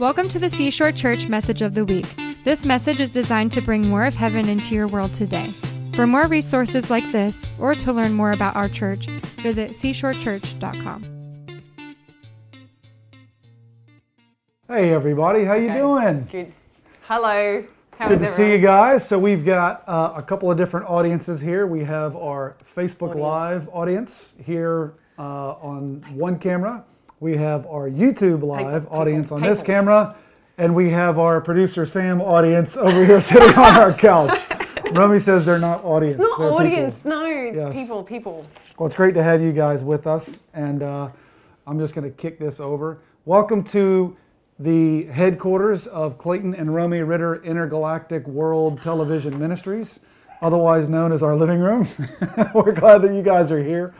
Welcome to the Seashore Church Message of the Week. This message is designed to bring more of heaven into your world today. For more resources like this, or to learn more about our church, visit seashorechurch.com. Hey everybody, how you Okay. doing? Good. Hello. How Good is to see you guys. So we've got uh, a couple of different audiences here. We have our Facebook Audience. Live audience here uh, on one camera. We have our YouTube Live people, audience on this camera, and we have our producer Sam audience over here sitting on our couch. Romy says they're not audience. It's not they're people. audience, no, it's Yes. people, people. Well, it's great to have you guys with us, and uh, I'm just going to kick this over. Welcome to the headquarters of Clayton and Romy Ritter Intergalactic World Television Ministries, otherwise known as our living room. We're glad that you guys are here,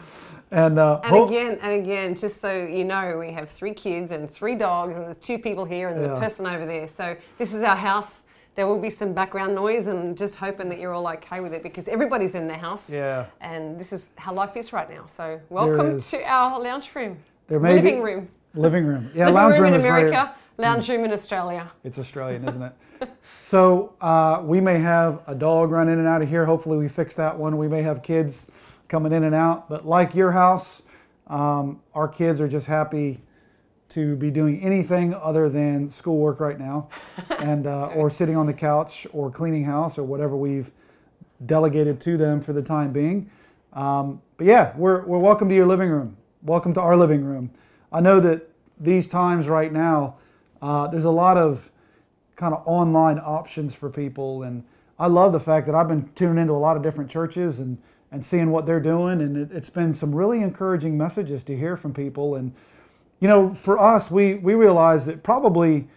and, uh, And hope- again, and again, just so you know, we have three kids and three dogs, and there's two people here, and there's Yeah. a person over there. So this is our house. There will be some background noise, and just hoping that you're all okay with it because everybody's in the house. Yeah. And this is how life is right now. So welcome to our lounge room, There may be- living room, living room. Yeah, living lounge room, in is very- America, lounge room in Australia. It's Australian, isn't it? so uh, we may have a dog run in and out of here. Hopefully, we fix that one. We may have kids coming in and out. But like your house, um, our kids are just happy to be doing anything other than schoolwork right now, and uh, or sitting on the couch or cleaning house or whatever we've delegated to them for the time being. Um, but yeah, we're, we're welcome to your living room. Welcome to our living room. I know that these times right now, uh, there's a lot of kind of online options for people, and I love the fact that I've been tuning into a lot of different churches and and seeing what they're doing, and it, it's been some really encouraging messages to hear from people. And you know, for us, we we realize that probably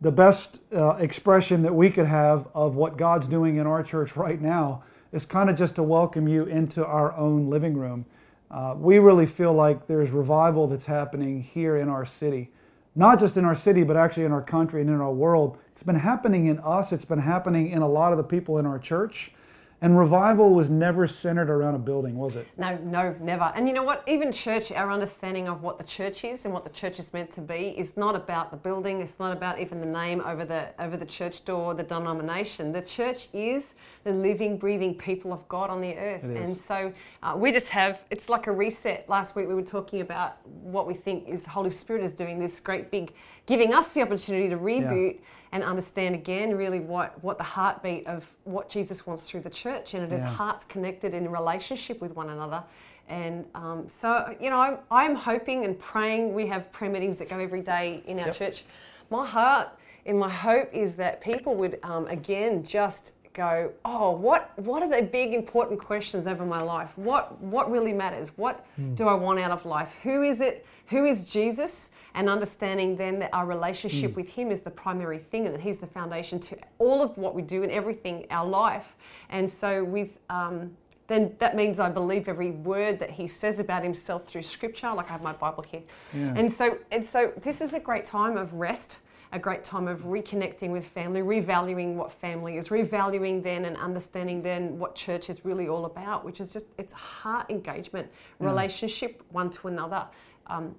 the best uh, expression that we could have of what God's doing in our church right now is kind of just to welcome you into our own living room. Uh, we really feel like there's revival that's happening here in our city, not just in our city, but actually in our country and in our world. It's been happening in us, it's been happening in a lot of the people in our church. And revival was never centered around a building, was it? No, no, never. And you know what? Even church, our understanding of what the church is and what the church is meant to be is not about the building. It's not about even the name over the over the church door, the denomination. The church is the living, breathing people of God on the earth. And so uh, we just have. It's like a reset. Last week we were talking about what we think is Holy Spirit is doing. This great big, giving us the opportunity to reboot and understand again really what what the heartbeat of what Jesus wants through the church, and it is Yeah. hearts connected in relationship with one another. And um, so, you know, I'm, I'm hoping and praying. We have prayer meetings that go every day in our Yep. church. My heart and my hope is that people would, um, again, just go, oh, what, what are the big important questions over my life? What, what really matters? What do I want out of life? Who is it? Who is Jesus? And understanding then that our relationship with Him is the primary thing and that He's the foundation to all of what we do and everything, our life. And so, with um, then that means I believe every word that he says about himself through scripture. Like I have my Bible here. Yeah. And so and so this is a great time of rest, a great time of reconnecting with family, revaluing what family is, revaluing then and understanding then what church is really all about, which is just it's heart engagement, relationship one to another. Um,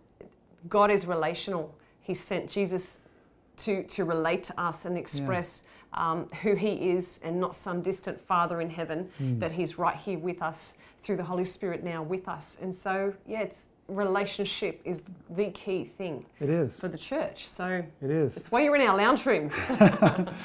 God is relational. He sent Jesus to, to relate to us and express um, who He is and not some distant Father in heaven, that He's right here with us through the Holy Spirit now with us. And so, yeah, it's relationship is the key thing It is. for the church. So It is. it's why you're in our lounge room.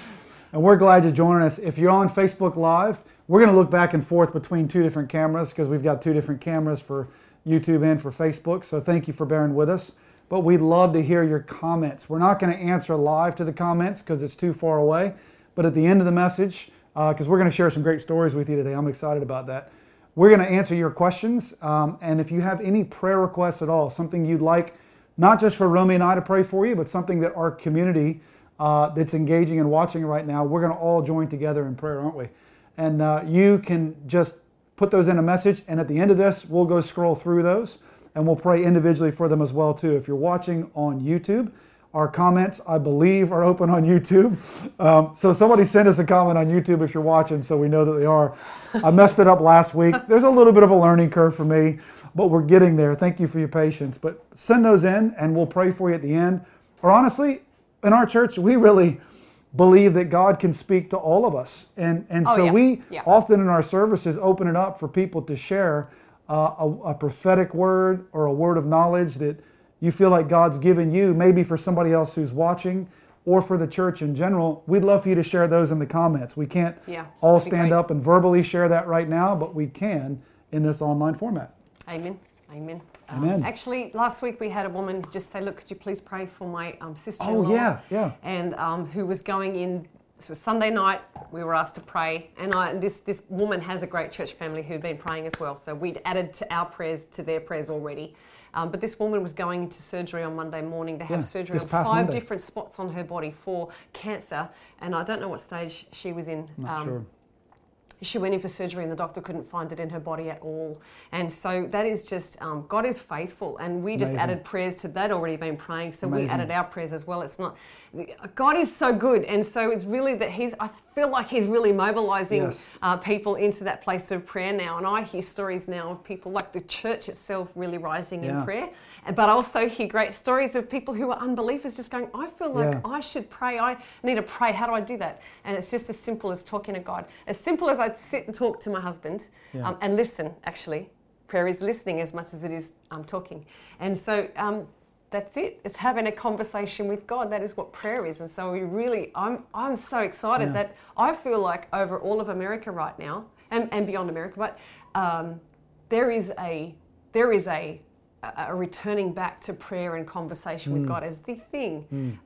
And we're glad you're joining us. If you're on Facebook Live, we're going to look back and forth between two different cameras because we've got two different cameras for YouTube and for Facebook. So thank you for bearing with us. But we'd love to hear your comments. We're not going to answer live to the comments because it's too far away. But at the end of the message, uh, because we're going to share some great stories with you today, I'm excited about that. We're going to answer your questions. Um, and if you have any prayer requests at all, something you'd like, not just for Romy and I to pray for you, but something that our community uh, that's engaging and watching right now, we're going to all join together in prayer, aren't we? And uh, you can just put those in a message, and at the end of this, we'll go scroll through those and we'll pray individually for them as well too. If you're watching on YouTube, our comments, I believe, are open on YouTube. Um, so somebody send us a comment on YouTube if you're watching, so we know that they are. I messed it up last week. There's a little bit of a learning curve for me, but we're getting there. Thank you for your patience. But send those in, and we'll pray for you at the end. Or honestly, in our church, we really believe that God can speak to all of us. And, and Oh, so yeah. we Yeah. often in our services open it up for people to share uh, a, a prophetic word or a word of knowledge that you feel like God's given you, maybe for somebody else who's watching or for the church in general. We'd love for you to share those in the comments. We can't Yeah, all stand up and verbally share that right now, but we can in this online format. Amen. Amen. Um, Amen. actually, last week we had a woman just say, "Look, could you please pray for my um, sister-in-law?" Oh, yeah, yeah. And um, who was going in? So it was Sunday night. We were asked to pray, and I, this this woman has a great church family who'd been praying as well. So we'd added to our prayers to their prayers already. Um, but this woman was going into surgery on Monday morning to have Yeah, surgery on five Monday. different spots on her body for cancer, and I don't know what stage she was in. Not Um, sure. she went in for surgery and the doctor couldn't find it in her body at all. And so that is just, um, God is faithful. And we just Amazing. added prayers to that, already been praying. So Amazing. we added our prayers as well. It's not, God is so good. And so it's really that He's, I feel like He's really mobilizing Yes. uh, people into that place of prayer now. And I hear stories now of people like the church itself really rising Yeah. in prayer. But I also hear great stories of people who are unbelievers just going, I feel like Yeah. I should pray. I need to pray. How do I do that? And it's just as simple as talking to God. As simple as I'd sit and talk to my husband Yeah. um, and listen, actually. Prayer is listening as much as it is um, talking. And so um, that's it. It's having a conversation with God. That is what prayer is. And so we really, I'm, I'm so excited Yeah. that I feel like over all of America right now and, and beyond America, but um, there is a, there is a, a returning back to prayer and conversation Mm. with God as the thing.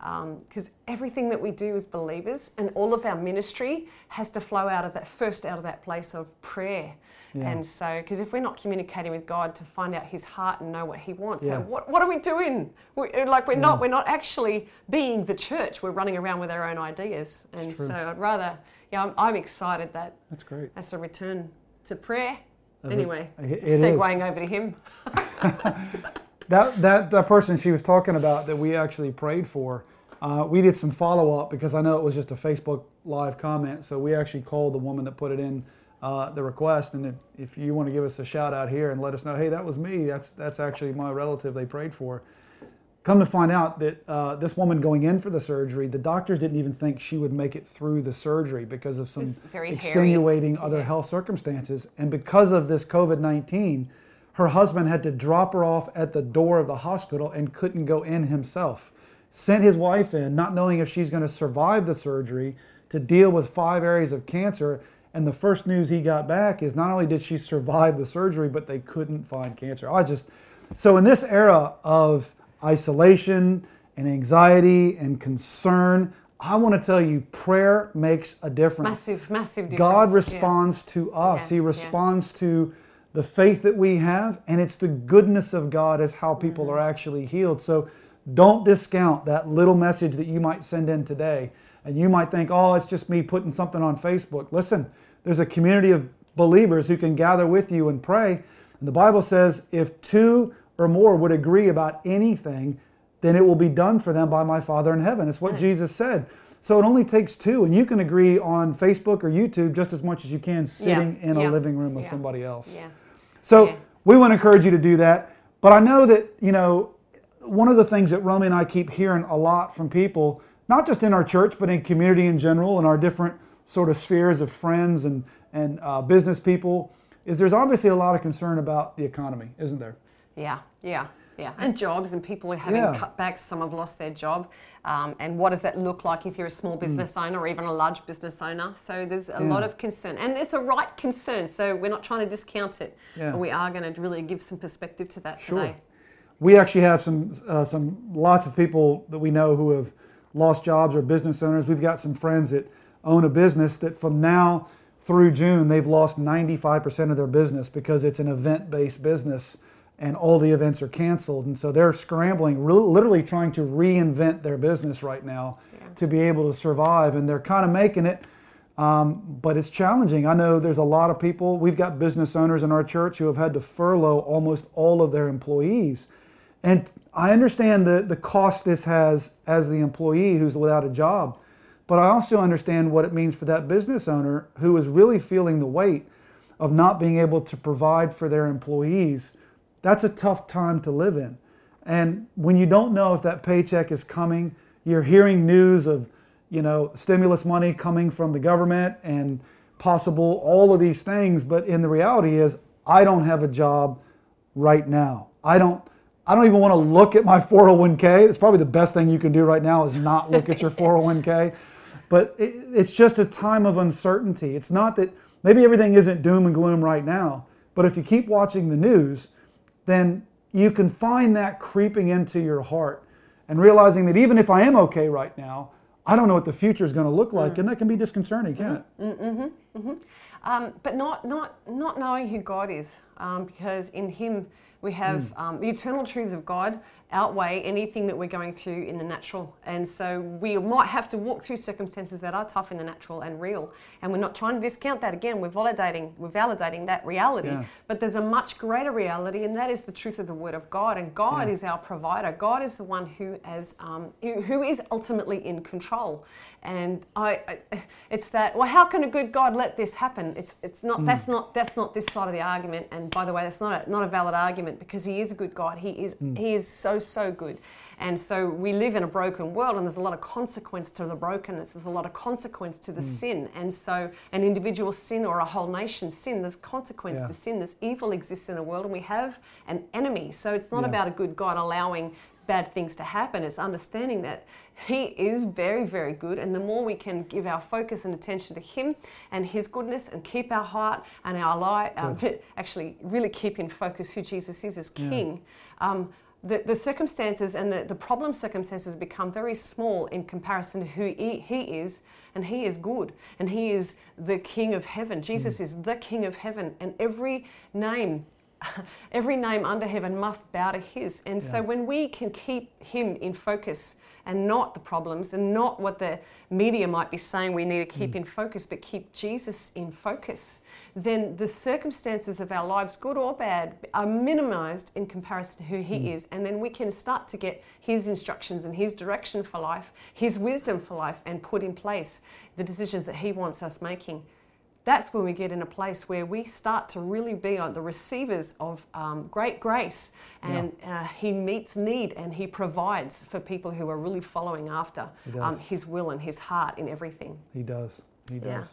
Because everything that we do as believers and all of our ministry has to flow out of that, first out of that place of prayer. Yeah. And so, because if we're not communicating with God to find out His heart and know what He wants, Yeah. so what, what are we doing? We, like we're Yeah. not, we're not actually being the church. We're running around with our own ideas. And so, I'd rather, yeah, I'm, I'm excited that That's great. that's a return to prayer. Anyway, it- segueing over to Him. That, that, that person she was talking about that we actually prayed for, uh, we did some follow up because I know it was just a Facebook live comment. So we actually called the woman that put it in uh, the request. And if, if you want to give us a shout out here and let us know, hey, that was me, that's, that's actually my relative they prayed for. Come to find out that uh, this woman going in for the surgery, the doctors didn't even think she would make it through the surgery because of some very hairy. extenuating other health circumstances. And because of this COVID 19, her husband had to drop her off at the door of the hospital and couldn't go in himself. Sent his wife in, not knowing if she's going to survive the surgery, to deal with five areas of cancer. And the first news he got back is not only did she survive the surgery, but they couldn't find cancer. I just, so in this era of isolation and anxiety and concern, I want to tell you, prayer makes a difference. Massive, massive difference. God Yeah. responds to us. Yeah, He yeah. responds to the faith that we have, and it's the goodness of God as how people Mm-hmm. are actually healed. So don't discount that little message that you might send in today. And you might think, oh, it's just me putting something on Facebook. Listen, there's a community of believers who can gather with you and pray. And the Bible says, if two or more would agree about anything, then it will be done for them by my Father in heaven. It's what Jesus said. So it only takes two, and you can agree on Facebook or YouTube just as much as you can sitting in yeah, a living room with yeah, somebody else. Yeah. So Yeah. we want to encourage you to do that. But I know that, you know, one of the things that Romy and I keep hearing a lot from people, not just in our church, but in community in general, and our different sort of spheres of friends and, and uh, business people, is there's obviously a lot of concern about the economy, isn't there? Yeah, yeah, yeah. And jobs and people are having Yeah. cutbacks. Some have lost their job. Um, and what does that look like if you're a small business owner or even a large business owner? So there's a Hmm. Yeah. lot of concern. And it's a right concern. So we're not trying to discount it. Yeah. But we are going to really give some perspective to that Sure. today. We actually have some uh, some lots of people that we know who have lost jobs or business owners. We've got some friends that own a business that from now through June they've lost 95% of their business because it's an event-based business and all the events are canceled and so they're scrambling literally trying to reinvent their business right now Yeah. to be able to survive and they're kind of making it um, but it's challenging. I know there's a lot of people. We've got business owners in our church who have had to furlough almost all of their employees. And I understand the, the cost this has as the employee who's without a job. But I also understand what it means for that business owner who is really feeling the weight of not being able to provide for their employees. That's a tough time to live in. And when you don't know if that paycheck is coming, you're hearing news of, you know, stimulus money coming from the government and possible all of these things. But in the reality is, I don't have a job right now. I don't. I don't even want to look at my 401k. It's probably the best thing you can do right now is not look at your 401k. But it, it's just a time of uncertainty. It's not that maybe everything isn't doom and gloom right now, but if you keep watching the news, then you can find that creeping into your heart and realizing that even if I am okay right now, I don't know what the future is going to look like, mm. and that can be disconcerting, can mm-hmm. it? Mm-hmm. Mm-hmm. Um, but not not not knowing who God is, um, because in Him we have mm. um, the eternal truths of God outweigh anything that we're going through in the natural. And so we might have to walk through circumstances that are tough in the natural and real. And we're not trying to discount that again. We're validating, we're validating that reality. Yeah. But there's a much greater reality, and that is the truth of the Word of God. And God yeah. is our provider. God is the one who has um, who is ultimately in control. And I, I, it's that. Well, how can a good God let this happen? It's it's not. Mm. That's not. That's not this side of the argument. And by the way, that's not a, not a valid argument because He is a good God. He is mm. He is so so, good. And so we live in a broken world, and there's a lot of consequence to the brokenness. There's a lot of consequence to the mm. sin. And so, an individual sin or a whole nation sin, there's consequence yeah. to sin. There's evil exists in the world, and we have an enemy. So, it's not yeah. about a good God allowing bad things to happen. It's understanding that He is very, very good. And the more we can give our focus and attention to Him and His goodness and keep our heart and our light, um, actually, really keep in focus who Jesus is as King. Yeah. Um, the, the circumstances and the, the problem circumstances become very small in comparison to who he, he is, and he is good, and he is the King of heaven. Jesus mm. is the King of heaven, and every name every name under heaven must bow to his. And yeah. so when we can keep him in focus and not the problems and not what the media might be saying we need to keep mm. in focus, but keep Jesus in focus, then the circumstances of our lives, good or bad, are minimized in comparison to who he mm. is. And then we can start to get his instructions and his direction for life, his wisdom for life, and put in place the decisions that he wants us making that's when we get in a place where we start to really be on the receivers of um, great grace and yeah. uh, he meets need and he provides for people who are really following after um, his will and his heart in everything he does he does yeah.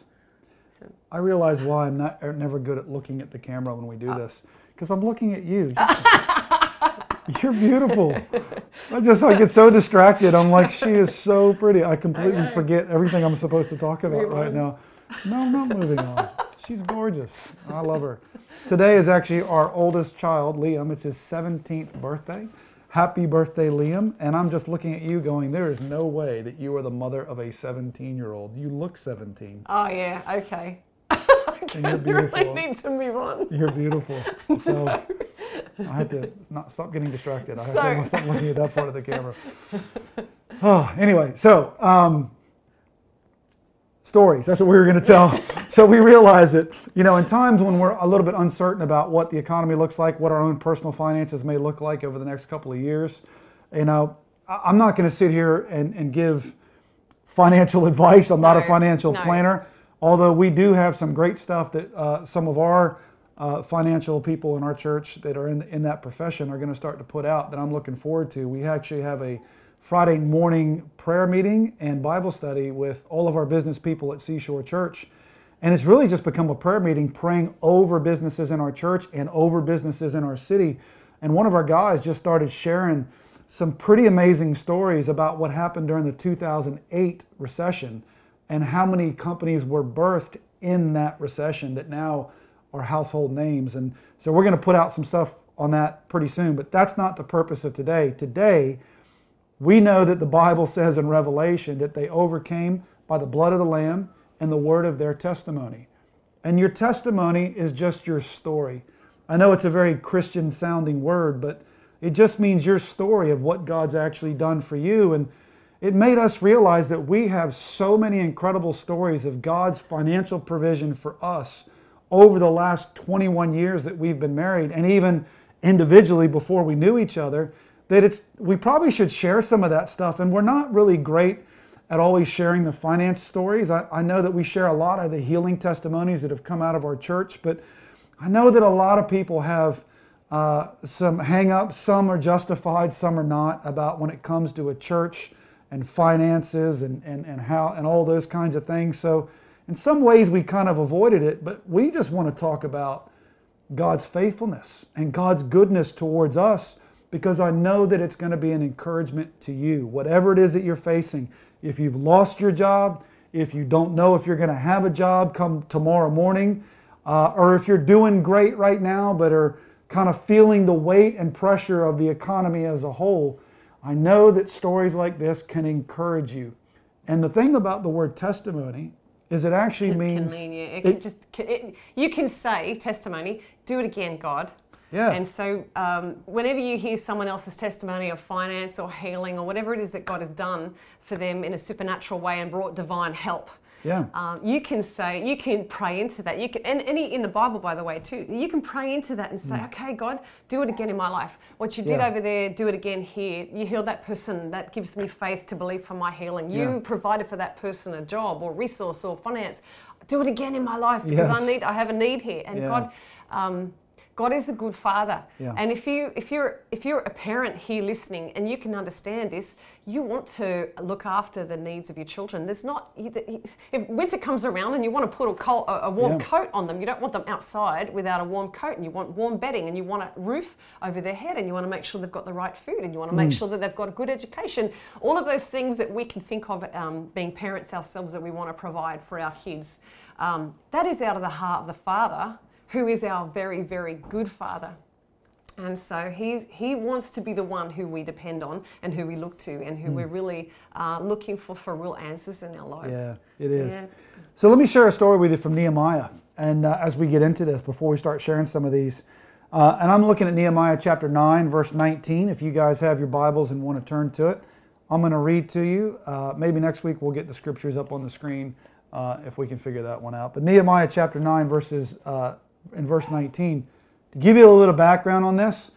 so. i realize why i'm not er, never good at looking at the camera when we do uh. this because i'm looking at you You're beautiful. I just I get so distracted. I'm like, she is so pretty. I completely forget everything I'm supposed to talk about right now. No, I'm not moving on. She's gorgeous. I love her. Today is actually our oldest child, Liam. It's his 17th birthday. Happy birthday, Liam. And I'm just looking at you going, there is no way that you are the mother of a 17 year old. You look 17. Oh, yeah, okay. and you're beautiful. really need to move on. You're beautiful. So I had to not stop getting distracted. I had to stop looking at that part of the camera. Oh, anyway, so um, stories. That's what we were going to tell. so we realize that, you know, in times when we're a little bit uncertain about what the economy looks like, what our own personal finances may look like over the next couple of years, you know, I'm not going to sit here and, and give financial advice. I'm not no, a financial no. planner, although we do have some great stuff that uh, some of our uh, financial people in our church that are in, in that profession are going to start to put out that I'm looking forward to. We actually have a Friday morning prayer meeting and Bible study with all of our business people at Seashore Church. And it's really just become a prayer meeting praying over businesses in our church and over businesses in our city. And one of our guys just started sharing some pretty amazing stories about what happened during the 2008 recession and how many companies were birthed in that recession that now are household names. And so we're going to put out some stuff on that pretty soon, but that's not the purpose of today. Today, we know that the Bible says in Revelation that they overcame by the blood of the Lamb and the word of their testimony. And your testimony is just your story. I know it's a very Christian sounding word, but it just means your story of what God's actually done for you. And it made us realize that we have so many incredible stories of God's financial provision for us over the last 21 years that we've been married, and even individually before we knew each other that it's we probably should share some of that stuff. And we're not really great at always sharing the finance stories. I, I know that we share a lot of the healing testimonies that have come out of our church, but I know that a lot of people have uh, some hang ups. Some are justified, some are not, about when it comes to a church and finances and, and, and how and all those kinds of things. So in some ways we kind of avoided it, but we just want to talk about God's faithfulness and God's goodness towards us because I know that it's going to be an encouragement to you. Whatever it is that you're facing, if you've lost your job, if you don't know if you're going to have a job come tomorrow morning, uh, or if you're doing great right now but are kind of feeling the weight and pressure of the economy as a whole, I know that stories like this can encourage you. And the thing about the word testimony is it actually Can, means can mean, yeah. It, can just it, you can say testimony. Do it again, God. Yeah. And so, um, whenever you hear someone else's testimony of finance or healing or whatever it is that God has done for them in a supernatural way and brought divine help, Yeah. um, you can say, you can pray into that. You can, and any in the Bible, by the way, too. You can pray into that and say, okay, God, do it again in my life. What you did Mm. Yeah. over there, do it again here. You healed that person. That gives me faith to believe for my healing. You Yeah. provided for that person a job or resource or finance. Do it again in my life because I need. I have a need here, and Yeah. God. Um, God is a good father, Yeah. and if you if you're if you're a parent here listening and you can understand this, you want to look after the needs of your children. There's not if winter comes around and you want to put a, cold, a warm Yeah. coat on them, you don't want them outside without a warm coat, and you want warm bedding, and you want a roof over their head, and you want to make sure they've got the right food, and you want to make sure that they've got a good education. All of those things that we can think of um, being parents ourselves that we want to provide for our kids. Um, that is out of the heart of the Father, who is our very, very good Father. And so he's, he wants to be the one who we depend on and who we look to and who we're really uh, looking for for real answers in our lives. Yeah, it is. Yeah. So let me share a story with you from Nehemiah. And uh, as we get into this, before we start sharing some of these, uh, and I'm looking at Nehemiah chapter 9, verse 19. If you guys have your Bibles and want to turn to it, I'm going to read to you. Uh, maybe next week we'll get the scriptures up on the screen uh, if we can figure that one out. But Nehemiah chapter 9, verses uh, in verse 19. To give you a little background on this,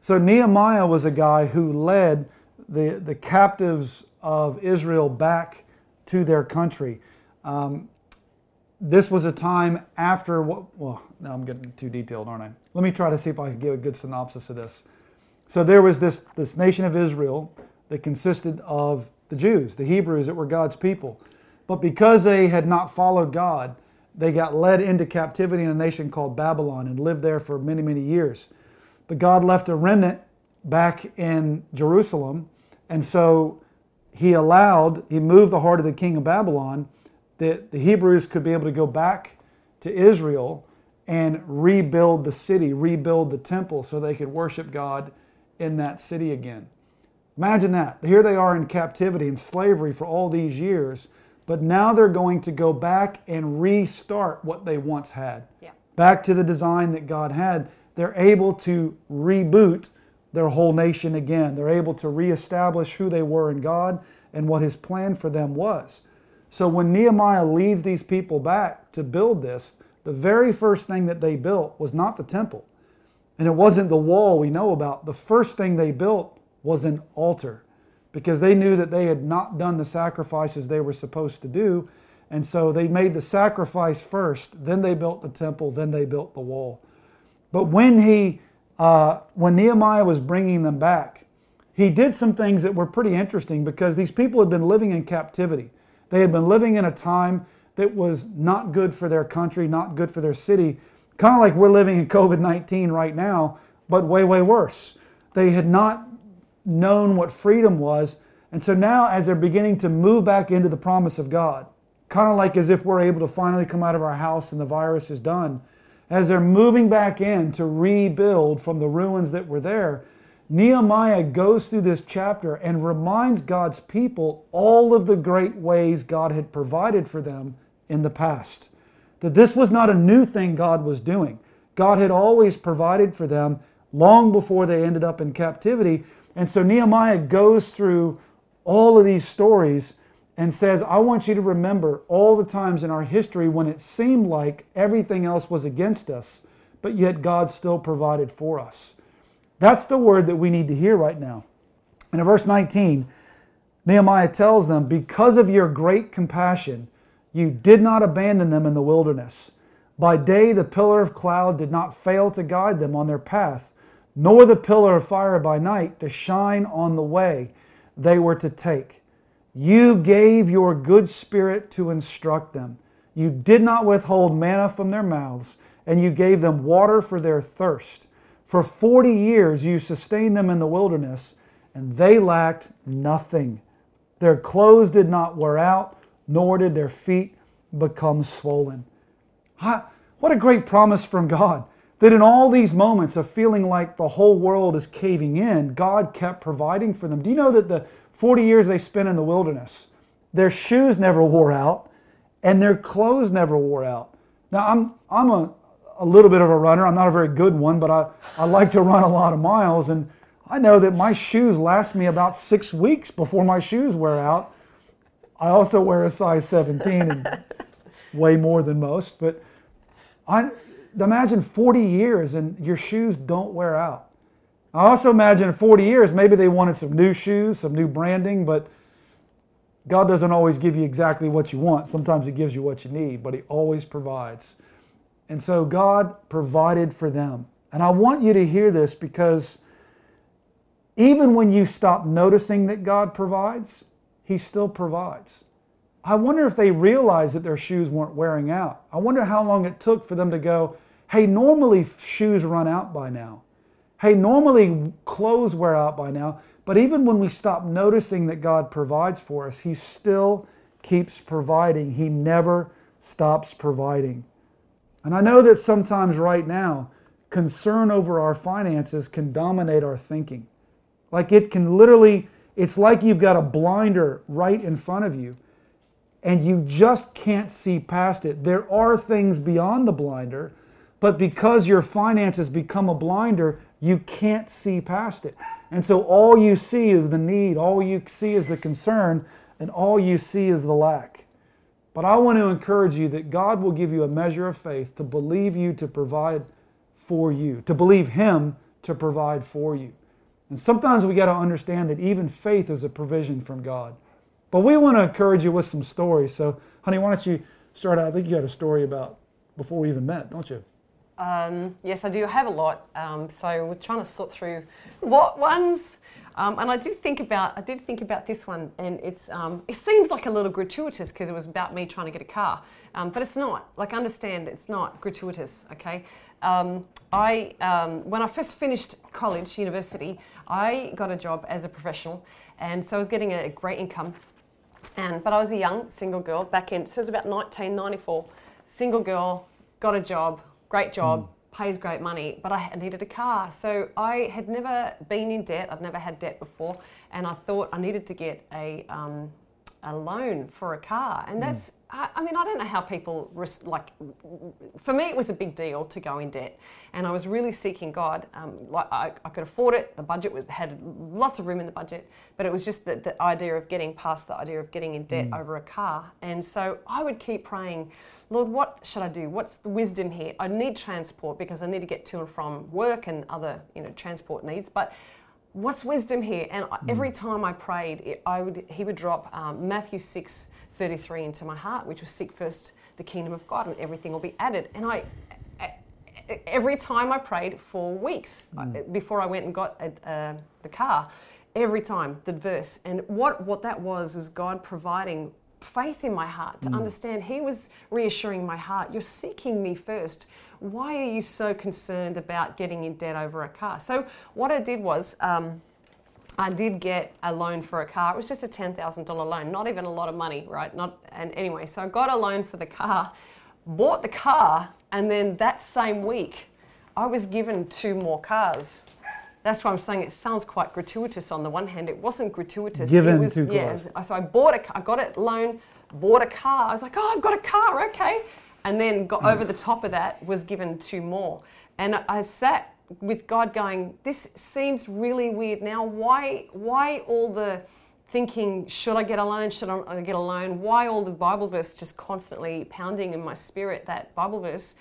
so Nehemiah was a guy who led the, the captives of Israel back to their country. Um, this was a time after what, well, now I'm getting too detailed, aren't I? Let me try to see if I can give a good synopsis of this. So there was this, this nation of Israel that consisted of the Jews, the Hebrews that were God's people. But because they had not followed God, they got led into captivity in a nation called Babylon and lived there for many, many years. But God left a remnant back in Jerusalem, and so he allowed, he moved the heart of the king of Babylon that the Hebrews could be able to go back to Israel and rebuild the city, rebuild the temple so they could worship God in that city again. Imagine that. Here they are in captivity and slavery for all these years, but now they're going to go back and restart what they once had. Yeah. Back to the design that God had. They're able to reboot their whole nation again. They're able to reestablish who they were in God and what His plan for them was. So when Nehemiah leads these people back to build this, the very first thing that they built was not the temple. And it wasn't the wall we know about. The first thing they built was an altar because they knew that they had not done the sacrifices they were supposed to do. And so they made the sacrifice first, then they built the temple, then they built the wall. But when he, uh, when Nehemiah was bringing them back, he did some things that were pretty interesting because these people had been living in captivity. They had been living in a time that was not good for their country, not good for their city, kind of like we're living in COVID 19 right now, but way, way worse. They had not known what freedom was. And so now, as they're beginning to move back into the promise of God, kind of like as if we're able to finally come out of our house and the virus is done, as they're moving back in to rebuild from the ruins that were there, Nehemiah goes through this chapter and reminds God's people all of the great ways God had provided for them in the past. That this was not a new thing God was doing. God had always provided for them long before they ended up in captivity. And so Nehemiah goes through all of these stories and says, I want you to remember all the times in our history when it seemed like everything else was against us, but yet God still provided for us. That's the word that we need to hear right now. And in verse 19, Nehemiah tells them, Because of your great compassion, you did not abandon them in the wilderness. By day, the pillar of cloud did not fail to guide them on their path, nor the pillar of fire by night to shine on the way they were to take. You gave your good spirit to instruct them. You did not withhold manna from their mouths, and you gave them water for their thirst. For 40 years you sustained them in the wilderness, and they lacked nothing. Their clothes did not wear out, nor did their feet become swollen. What a great promise from God that in all these moments of feeling like the whole world is caving in, God kept providing for them. Do you know that the 40 years they spent in the wilderness, their shoes never wore out and their clothes never wore out? Now, I'm, I'm a, a little bit of a runner. I'm not a very good one, but I, I like to run a lot of miles. And I know that my shoes last me about six weeks before my shoes wear out. I also wear a size 17 and way more than most. But I imagine 40 years and your shoes don't wear out. I also imagine 40 years, maybe they wanted some new shoes, some new branding, but God doesn't always give you exactly what you want. Sometimes He gives you what you need, but He always provides. And so God provided for them. And I want you to hear this because even when you stop noticing that God provides, He still provides. I wonder if they realized that their shoes weren't wearing out. I wonder how long it took for them to go, hey, normally shoes run out by now. Hey, normally clothes wear out by now. But even when we stop noticing that God provides for us, He still keeps providing. He never stops providing. And I know that sometimes right now, concern over our finances can dominate our thinking. Like it can literally, it's like you've got a blinder right in front of you and you just can't see past it. There are things beyond the blinder, but because your finances become a blinder, you can't see past it. And so all you see is the need, all you see is the concern, and all you see is the lack. But I want to encourage you that God will give you a measure of faith to believe you to provide for you, to believe Him to provide for you. And sometimes we got to understand that even faith is a provision from God. But we want to encourage you with some stories. So, honey, why don't you start out? I think you had a story about before we even met, don't you? Um, yes, I do have a lot. Um, so we're trying to sort through what ones um, and I did think about I did think about this one, and it's um, it seems like a little gratuitous because it was about me trying to get a car, um, but it's not. Like understand, it's not gratuitous. Okay, um, I when I first finished college, university, I got a job as a professional, and so I was getting a great income, and but I was a young single girl back in so it was about 1994, single girl, got a job, great job. Mm pays great money, but I needed a car. So I had never been in debt. I'd never had debt before, and I thought I needed to get a um, a loan for a car, and that's. Mm. I, I, mean, I don't know how people like. For me, it was a big deal to go in debt, and I was really seeking God. Um, like I, I, could afford it. The budget was had lots of room in the budget, but it was just the, the idea of getting past the idea of getting in debt mm. over a car. And so I would keep praying, Lord, what should I do? What's the wisdom here? I need transport because I need to get to and from work and other you know transport needs, but what's wisdom here? And mm. every time I prayed, it, I would, he would drop um, Matthew 6 33 into my heart, which was seek first the kingdom of God and everything will be added. And I, every time I prayed for weeks mm. before I went and got a, uh, the car, every time the verse. And what, what that was is God providing faith in my heart to mm. understand He was reassuring my heart, You're seeking me first why are you so concerned about getting in debt over a car? So, what I did was, um, I did get a loan for a car. It was just a $10,000 loan, not even a lot of money, right? Not, and anyway, so I got a loan for the car, bought the car, and then that same week, I was given two more cars. That's why I'm saying it sounds quite gratuitous on the one hand. It wasn't gratuitous. Given it was, two yeah. So I bought a, I got a loan, bought a car. I was like, oh, I've got a car, okay and then got hmm. over the top of that was given two more. And I sat with God going, this seems really weird now. Why, why all the thinking, should I get a loan? Should I get a loan? Why all the Bible verse just constantly pounding in my spirit, that Bible verse?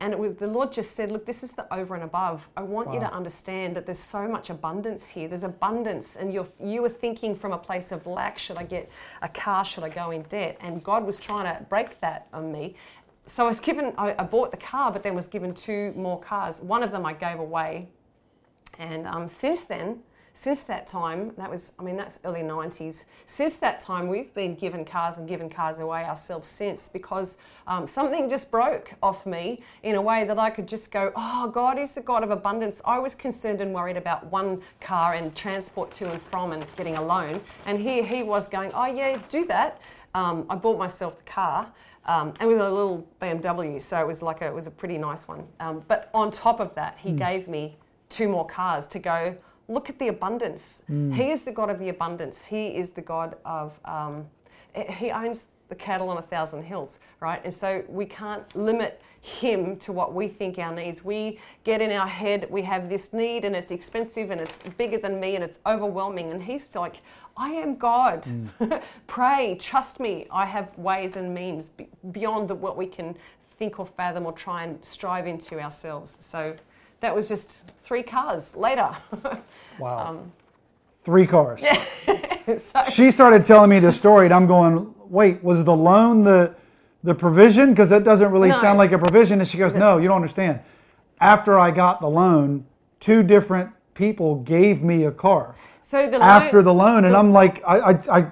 And it was the Lord just said, Look, this is the over and above. I want wow. you to understand that there's so much abundance here. There's abundance, and you're, you were thinking from a place of lack should I get a car? Should I go in debt? And God was trying to break that on me so I was given, I, I, bought the car, but then was given two more cars. One of them I gave away. And um, since then, since that time, that was, I mean, that's early 90s. Since that time, we've been given cars and given cars away ourselves since because um, something just broke off me in a way that I could just go, oh, God is the God of abundance. I was concerned and worried about one car and transport to and from and getting a loan. And here he was going, oh, yeah, do that. Um, I bought myself the car. Um, and with a little BMW, so it was like a, it was a pretty nice one. Um, but on top of that, he mm. gave me two more cars to go look at the abundance. Mm. He is the God of the abundance. He is the God of, um, he owns the cattle on a thousand hills, right? And so we can't limit him to what we think our needs. We get in our head, we have this need and it's expensive and it's bigger than me and it's overwhelming. And he's like, I am God. Mm. Pray, trust me. I have ways and means beyond the, what we can think or fathom or try and strive into ourselves. So that was just three cars later. wow. Um, three cars. Yeah. so, she started telling me the story, and I'm going, wait, was the loan the the provision? Because that doesn't really no. sound like a provision. And she goes, no, you don't understand. After I got the loan, two different people gave me a car. So the loan, after the loan, and the, I'm like, I, I, I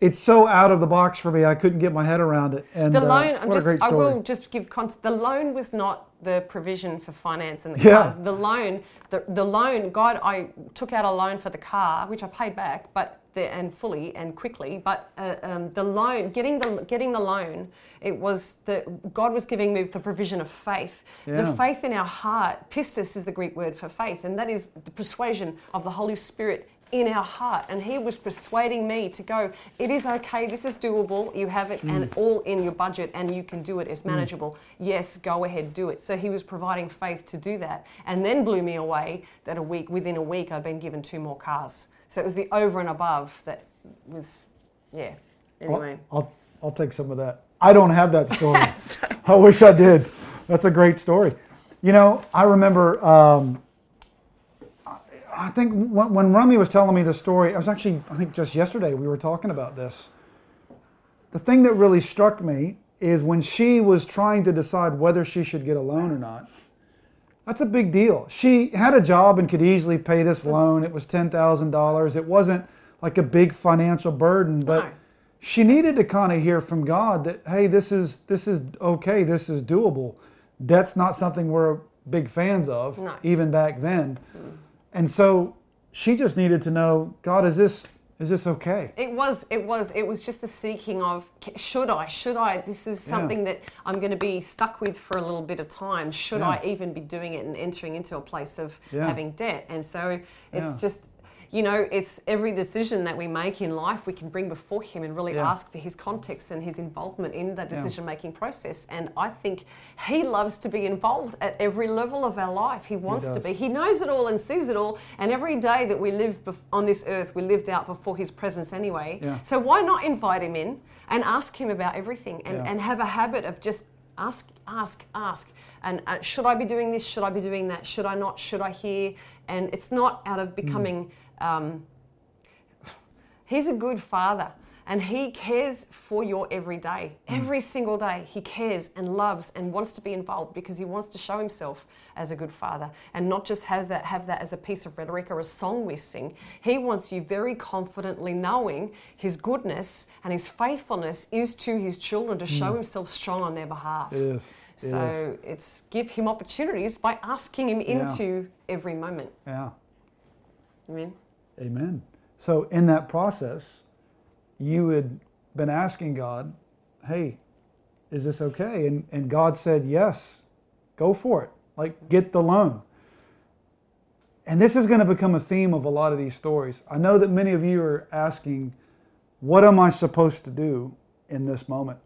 it's so out of the box for me. I couldn't get my head around it. And the uh, loan, uh, I'm just, I will just give context. The loan was not the provision for finance and the yeah. cars. The loan, the, the loan, God, I took out a loan for the car, which I paid back, but the, and fully and quickly. But uh, um, the loan, getting the getting the loan, it was the God was giving me the provision of faith. Yeah. The faith in our heart. Pistis is the Greek word for faith, and that is the persuasion of the Holy Spirit in our heart. And he was persuading me to go, it is okay, this is doable, you have it mm. and all in your budget and you can do it, it's mm. manageable. Mm. Yes, go ahead, do it. So he was providing faith to do that. And then blew me away that a week, within a week, I'd been given two more cars. So it was the over and above that was, yeah. Anyway. I'll, I'll, I'll take some of that. I don't have that story. I wish I did. That's a great story. You know, I remember um, I think when, when Romy was telling me the story, I was actually, I think just yesterday we were talking about this. The thing that really struck me is when she was trying to decide whether she should get a loan or not. That's a big deal. She had a job and could easily pay this loan. It was $10,000. It wasn't like a big financial burden, but no. she needed to kind of hear from God that, hey, this is, this is okay, this is doable. Debt's not something we're big fans of, no. even back then. Mm. And so she just needed to know, God, is this is this okay? It was, it was, it was just the seeking of, should I, should I, this is something yeah. that I'm going to be stuck with for a little bit of time. Should yeah. I even be doing it and entering into a place of yeah. having debt? And so it's just, you know, it's every decision that we make in life we can bring before Him and really yeah. ask for His context and His involvement in the decision making yeah. process. And I think He loves to be involved at every level of our life. He wants he to be. He knows it all and sees it all. And every day that we live on this earth, we lived out before His presence anyway. Yeah. So why not invite Him in and ask Him about everything and, and have a habit of just ask, ask, ask. And uh, should I be doing this? Should I be doing that? Should I not? Should I hear? And it's not out of becoming. Mm um, he's a good father and he cares for your every day. Mm. Every single day, he cares and loves and wants to be involved because he wants to show himself as a good father and not just has that have that as a piece of rhetoric or a song we sing. He wants you very confidently knowing his goodness and his faithfulness is to his children to show mm. himself strong on their behalf. So it's give him opportunities by asking him yeah. into every moment. Yeah. Amen. Amen. So in that process, you had been asking God, hey, is this okay? And, and God said, yes, go for it. Like, get the loan. And this is going to become a theme of a lot of these stories. I know that many of you are asking, what am I supposed to do in this moment?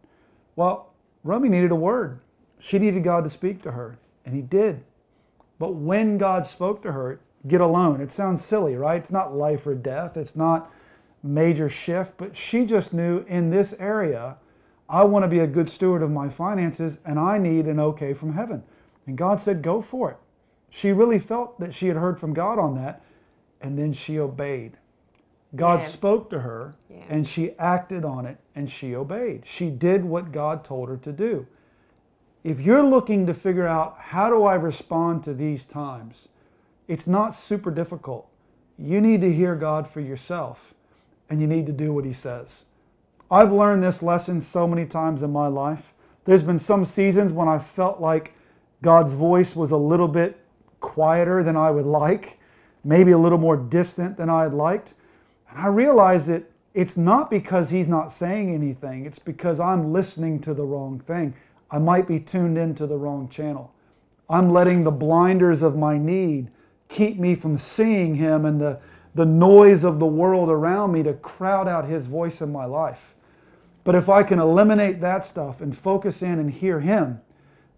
Well, Romy needed a word. She needed God to speak to her, and He did. But when God spoke to her, get a loan. It sounds silly, right? It's not life or death. It's not major shift, but she just knew in this area, I want to be a good steward of my finances and I need an okay from heaven. And God said, go for it. She really felt that she had heard from God on that and then she obeyed. God yeah. spoke to her yeah. and she acted on it and she obeyed. She did what God told her to do. If you're looking to figure out how do I respond to these times, it's not super difficult. you need to hear God for yourself and you need to do what He says. I've learned this lesson so many times in my life. There's been some seasons when I felt like God's voice was a little bit quieter than I would like, maybe a little more distant than I'd liked. And I realized that it's not because He's not saying anything, it's because I'm listening to the wrong thing. I might be tuned into the wrong channel. I'm letting the blinders of my need keep me from seeing Him and the, the noise of the world around me to crowd out His voice in my life. But if I can eliminate that stuff and focus in and hear Him,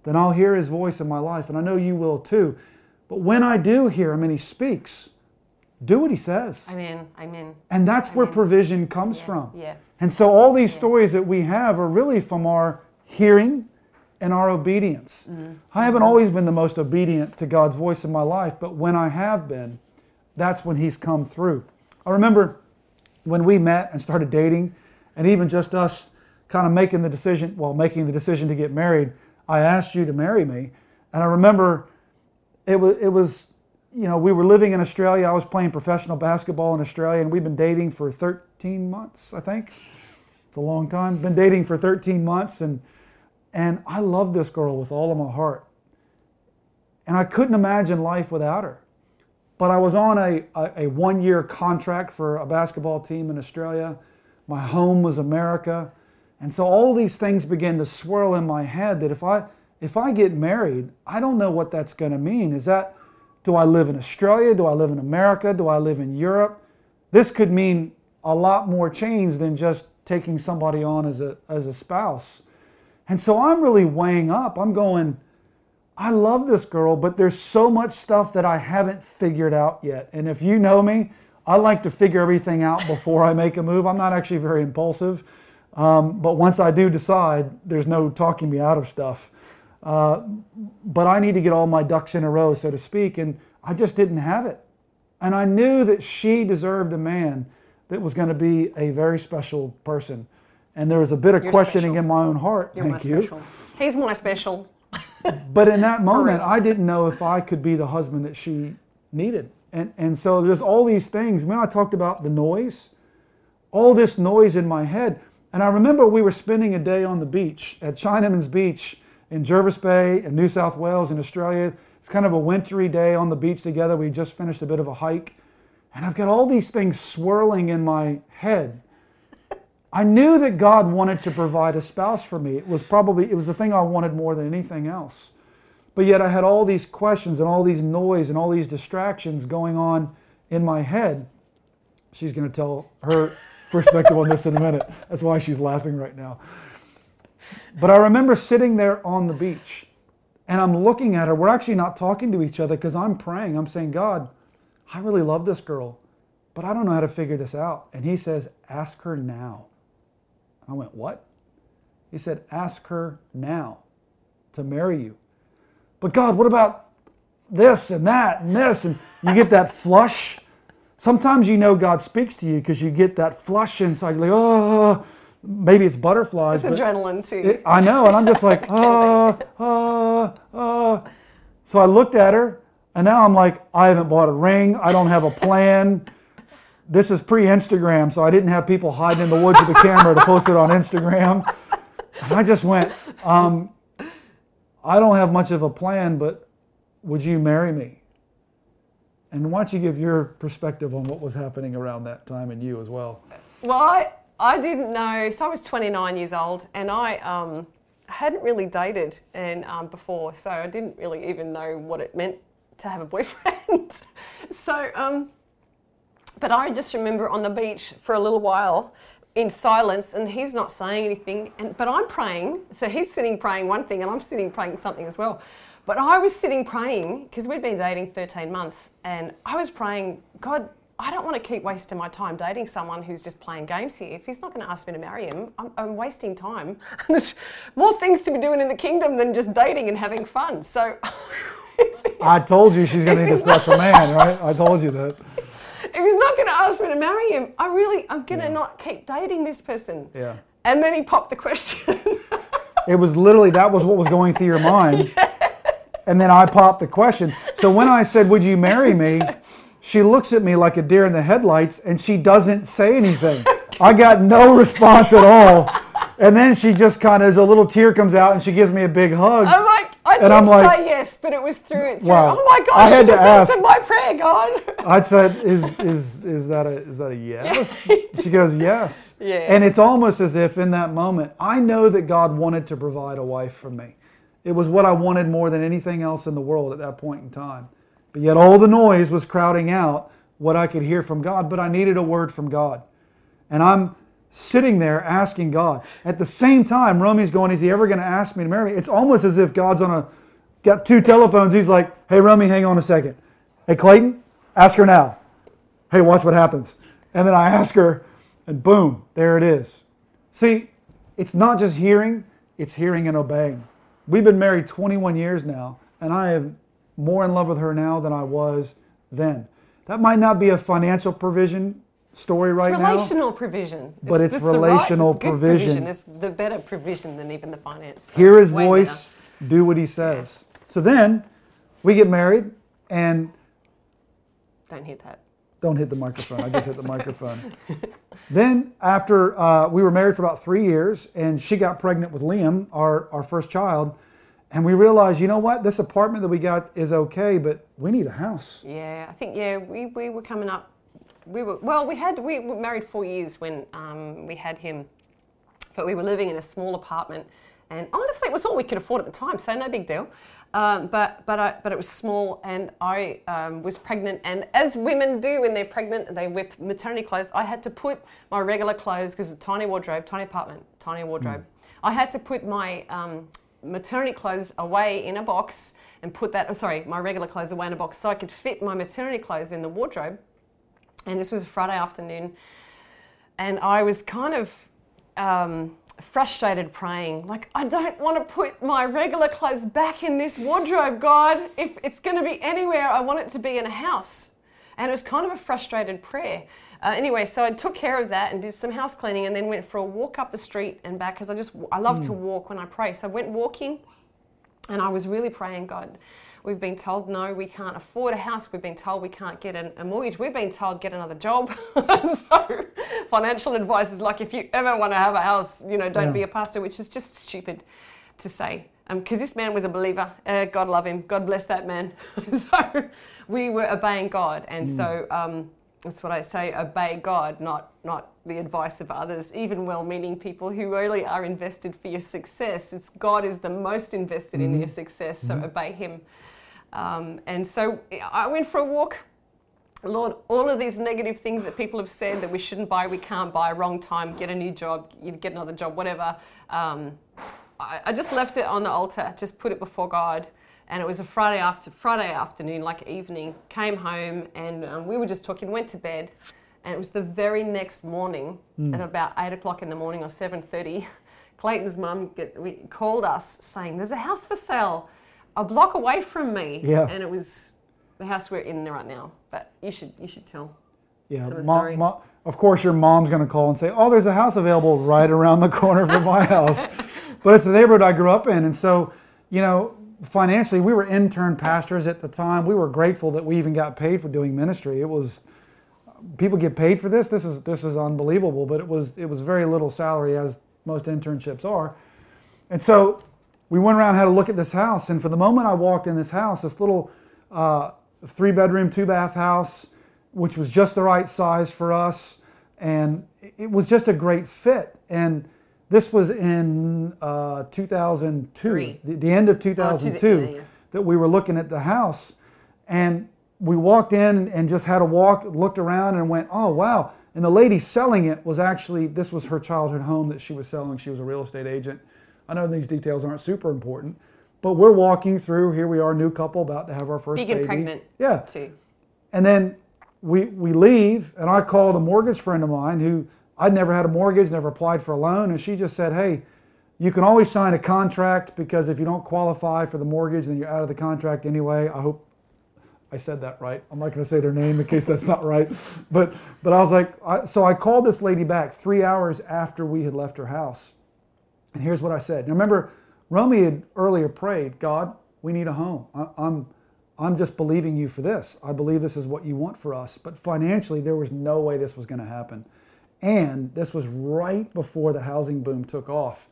then I'll hear His voice in my life. And I know you will too. But when I do hear Him and He speaks, do what He says. Amen. Amen. And that's where Amen. provision comes Yeah, from. yeah. And so all these stories that we have are really from our hearing and our obedience. Mm-hmm. I haven't always been the most obedient to God's voice in my life, but when I have been, that's when He's come through. I remember when we met and started dating, and even just us kind of making the decision, well, making the decision to get married, I asked you to marry me. And I remember it was, it was, you know, we were living in Australia. I was playing professional basketball in Australia, and we've been dating for 13 months, I think. It's a long time. Been dating for 13 months, and and I love this girl with all of my heart. And I couldn't imagine life without her. But I was on a, a, a one year contract for a basketball team in Australia. My home was America. And so all these things began to swirl in my head that if I if I get married, I don't know what that's going to mean. Is that do I live in Australia? Do I live in America? Do I live in Europe? This could mean a lot more change than just taking somebody on as a as a spouse. And so I'm really weighing up. I'm going, I love this girl, but there's so much stuff that I haven't figured out yet. And if you know me, I like to figure everything out before I make a move. I'm not actually very impulsive. Um, but once I do decide, there's no talking me out of stuff. Uh, but I need to get all my ducks in a row, so to speak. And I just didn't have it. And I knew that she deserved a man that was going to be a very special person. And there was a bit of You're questioning special. in my own heart. You're Thank you. special. He's my special. But in that moment. I didn't know if I could be the husband that she needed. And, and so there's all these things. When I talked about the noise, all this noise in my head. And I remember we were spending a day on the beach at Chinaman's Beach in Jervis Bay in New South Wales in Australia. It's kind of a wintry day on the beach together. We just finished a bit of a hike. And I've got all these things swirling in my head. I knew that God wanted to provide a spouse for me. It was probably it was the thing I wanted more than anything else. But yet I had all these questions and all these noise and all these distractions going on in my head. She's going to tell her perspective on this in a minute. That's why she's laughing right now. But I remember sitting there on the beach and I'm looking at her. We're actually not talking to each other because I'm praying. I'm saying, God, I really love this girl, but I don't know how to figure this out. And he says, Ask her now. I went, What? He said, Ask her now to marry you. But God, what about this and that and this? And you get that flush. Sometimes you know God speaks to you because you get that flush inside. You're like, oh, maybe it's butterflies. It's adrenaline too. it- I know. And I'm just like, oh, oh, oh. So I looked at her and now I'm like, I haven't bought a ring. I don't have a plan. This is pre Instagram, so I didn't have people hiding in the woods with a camera to post it on Instagram. And I just went, um, I don't have much of a plan, but would you marry me? And why don't you give your perspective on what was happening around that time and you as well? Well, I, I didn't know. So I was 29 years old, and I um, hadn't really dated and um, before, so I didn't really even know what it meant to have a boyfriend. so, um, but I just remember on the beach for a little while in silence, and he's not saying anything, and but I'm praying. So he's sitting praying one thing, and I'm sitting praying something as well. But I was sitting praying because we'd been dating 13 months, and I was praying, God, I don't want to keep wasting my time dating someone who's just playing games here. If he's not going to ask me to marry him, I'm, I'm wasting time. There's more things to be doing in the kingdom than just dating and having fun. So. I told you she's going to need a special man, right? I told you that. If he's not going to ask me to marry him, I really, I'm going to not keep dating this person. Yeah. And then he popped the question. It was literally that was what was going through your mind. And then I popped the question. So when I said, Would you marry me? she looks at me like a deer in the headlights and she doesn't say anything. I got no response at all. And then she just kind of, a little tear comes out and she gives me a big hug. I'm like, I did I'm like- say yes, but it was through. through Wow. Oh my I gosh, had you to just ask. answered my prayer, God. I'd said, is, is, is, that a, is that a yes? she goes, yes. Yeah. And it's almost as if in that moment, I know that God wanted to provide a wife for me. It was what I wanted more than anything else in the world at that point in time. But yet all the noise was crowding out what I could hear from God, but I needed a word from God. And I'm sitting there asking God. At the same time, Romy's going, Is he ever going to ask me to marry me? It's almost as if God's on a got two telephones. He's like, Hey Romy, hang on a second. Hey Clayton, ask her now. Hey, watch what happens. And then I ask her, and boom, there it is. See, it's not just hearing, it's hearing and obeying. We've been married 21 years now, and I am more in love with her now than I was then. That might not be a financial provision story right it's now. relational provision. But it's right- relational it's good provision. It's the better provision than even the finance. So Hear his voice, do what he says. So then we get married, and. Don't hit that. Don't hit the microphone. I just hit the microphone. Then, after uh, we were married for about three years, and she got pregnant with Liam, our, our first child, and we realized, you know what? This apartment that we got is okay, but we need a house. Yeah, I think yeah, we, we were coming up. We were well. We had we were married four years when um, we had him, but we were living in a small apartment, and honestly, it was all we could afford at the time, so no big deal. Um, but but I, but it was small, and I um, was pregnant, and as women do when they're pregnant, they whip maternity clothes. I had to put my regular clothes because it's a tiny wardrobe, tiny apartment, tiny wardrobe. I had to put my um, maternity clothes away in a box and put that, oh, sorry, my regular clothes away in a box so I could fit my maternity clothes in the wardrobe. And this was a Friday afternoon. And I was kind of um, frustrated praying, like, I don't want to put my regular clothes back in this wardrobe, God. If it's going to be anywhere, I want it to be in a house. And it was kind of a frustrated prayer. Uh, anyway, so I took care of that and did some house cleaning and then went for a walk up the street and back because I just, I love to walk when I pray. So I went walking and I was really praying, God, we've been told no, we can't afford a house. We've been told we can't get an, a mortgage. We've been told get another job. so financial advice is like, if you ever want to have a house, you know, don't Yeah. be a pastor, which is just stupid to say. Because this man was a believer. Uh, God love him. God bless that man. so we were obeying God. And so um, that's what I say obey God, not, not the advice of others, even well meaning people who really are invested for your success. It's God is the most invested in your success, so obey Him. Um, and so I went for a walk. Lord, all of these negative things that people have said that we shouldn't buy, we can't buy, wrong time, get a new job, get another job, whatever. Um, I, I just left it on the altar, just put it before God. And it was a Friday after Friday afternoon, like evening. Came home and um, we were just talking. Went to bed, and it was the very next morning at about eight o'clock in the morning or seven thirty. Clayton's mum called us saying, "There's a house for sale, a block away from me." Yeah. And it was the house we're in right now. But you should you should tell. Yeah, mom, sorry. mom- of course, your mom's going to call and say, "Oh, there's a house available right around the corner from my house," but it's the neighborhood I grew up in, and so you know, financially, we were intern pastors at the time. We were grateful that we even got paid for doing ministry. It was people get paid for this. This is this is unbelievable, but it was it was very little salary as most internships are, and so we went around and had a look at this house. And for the moment I walked in this house, this little uh, three bedroom, two bath house, which was just the right size for us, and it was just a great fit. And this was in uh, 2002, the, the end of 2002, yeah, yeah. that we were looking at the house, and we walked in and just had a walk, looked around, and went, "Oh wow!" And the lady selling it was actually this was her childhood home that she was selling. She was a real estate agent. I know these details aren't super important, but we're walking through. Here we are, new couple, about to have our first baby. pregnant. Yeah, Too. and then we we leave, and I called a mortgage friend of mine who I'd never had a mortgage, never applied for a loan, and she just said, "Hey, you can always sign a contract because if you don't qualify for the mortgage, then you're out of the contract anyway." I hope I said that right. I'm not going to say their name in case that's not right, but but I was like, I, so I called this lady back three hours after we had left her house, and here's what I said. Now remember, Romy had earlier prayed, God, we need a home. I, I'm I'm just believing you for this. I believe this is what you want for us. But financially, there was no way this was going to happen. And this was right before the housing boom took off.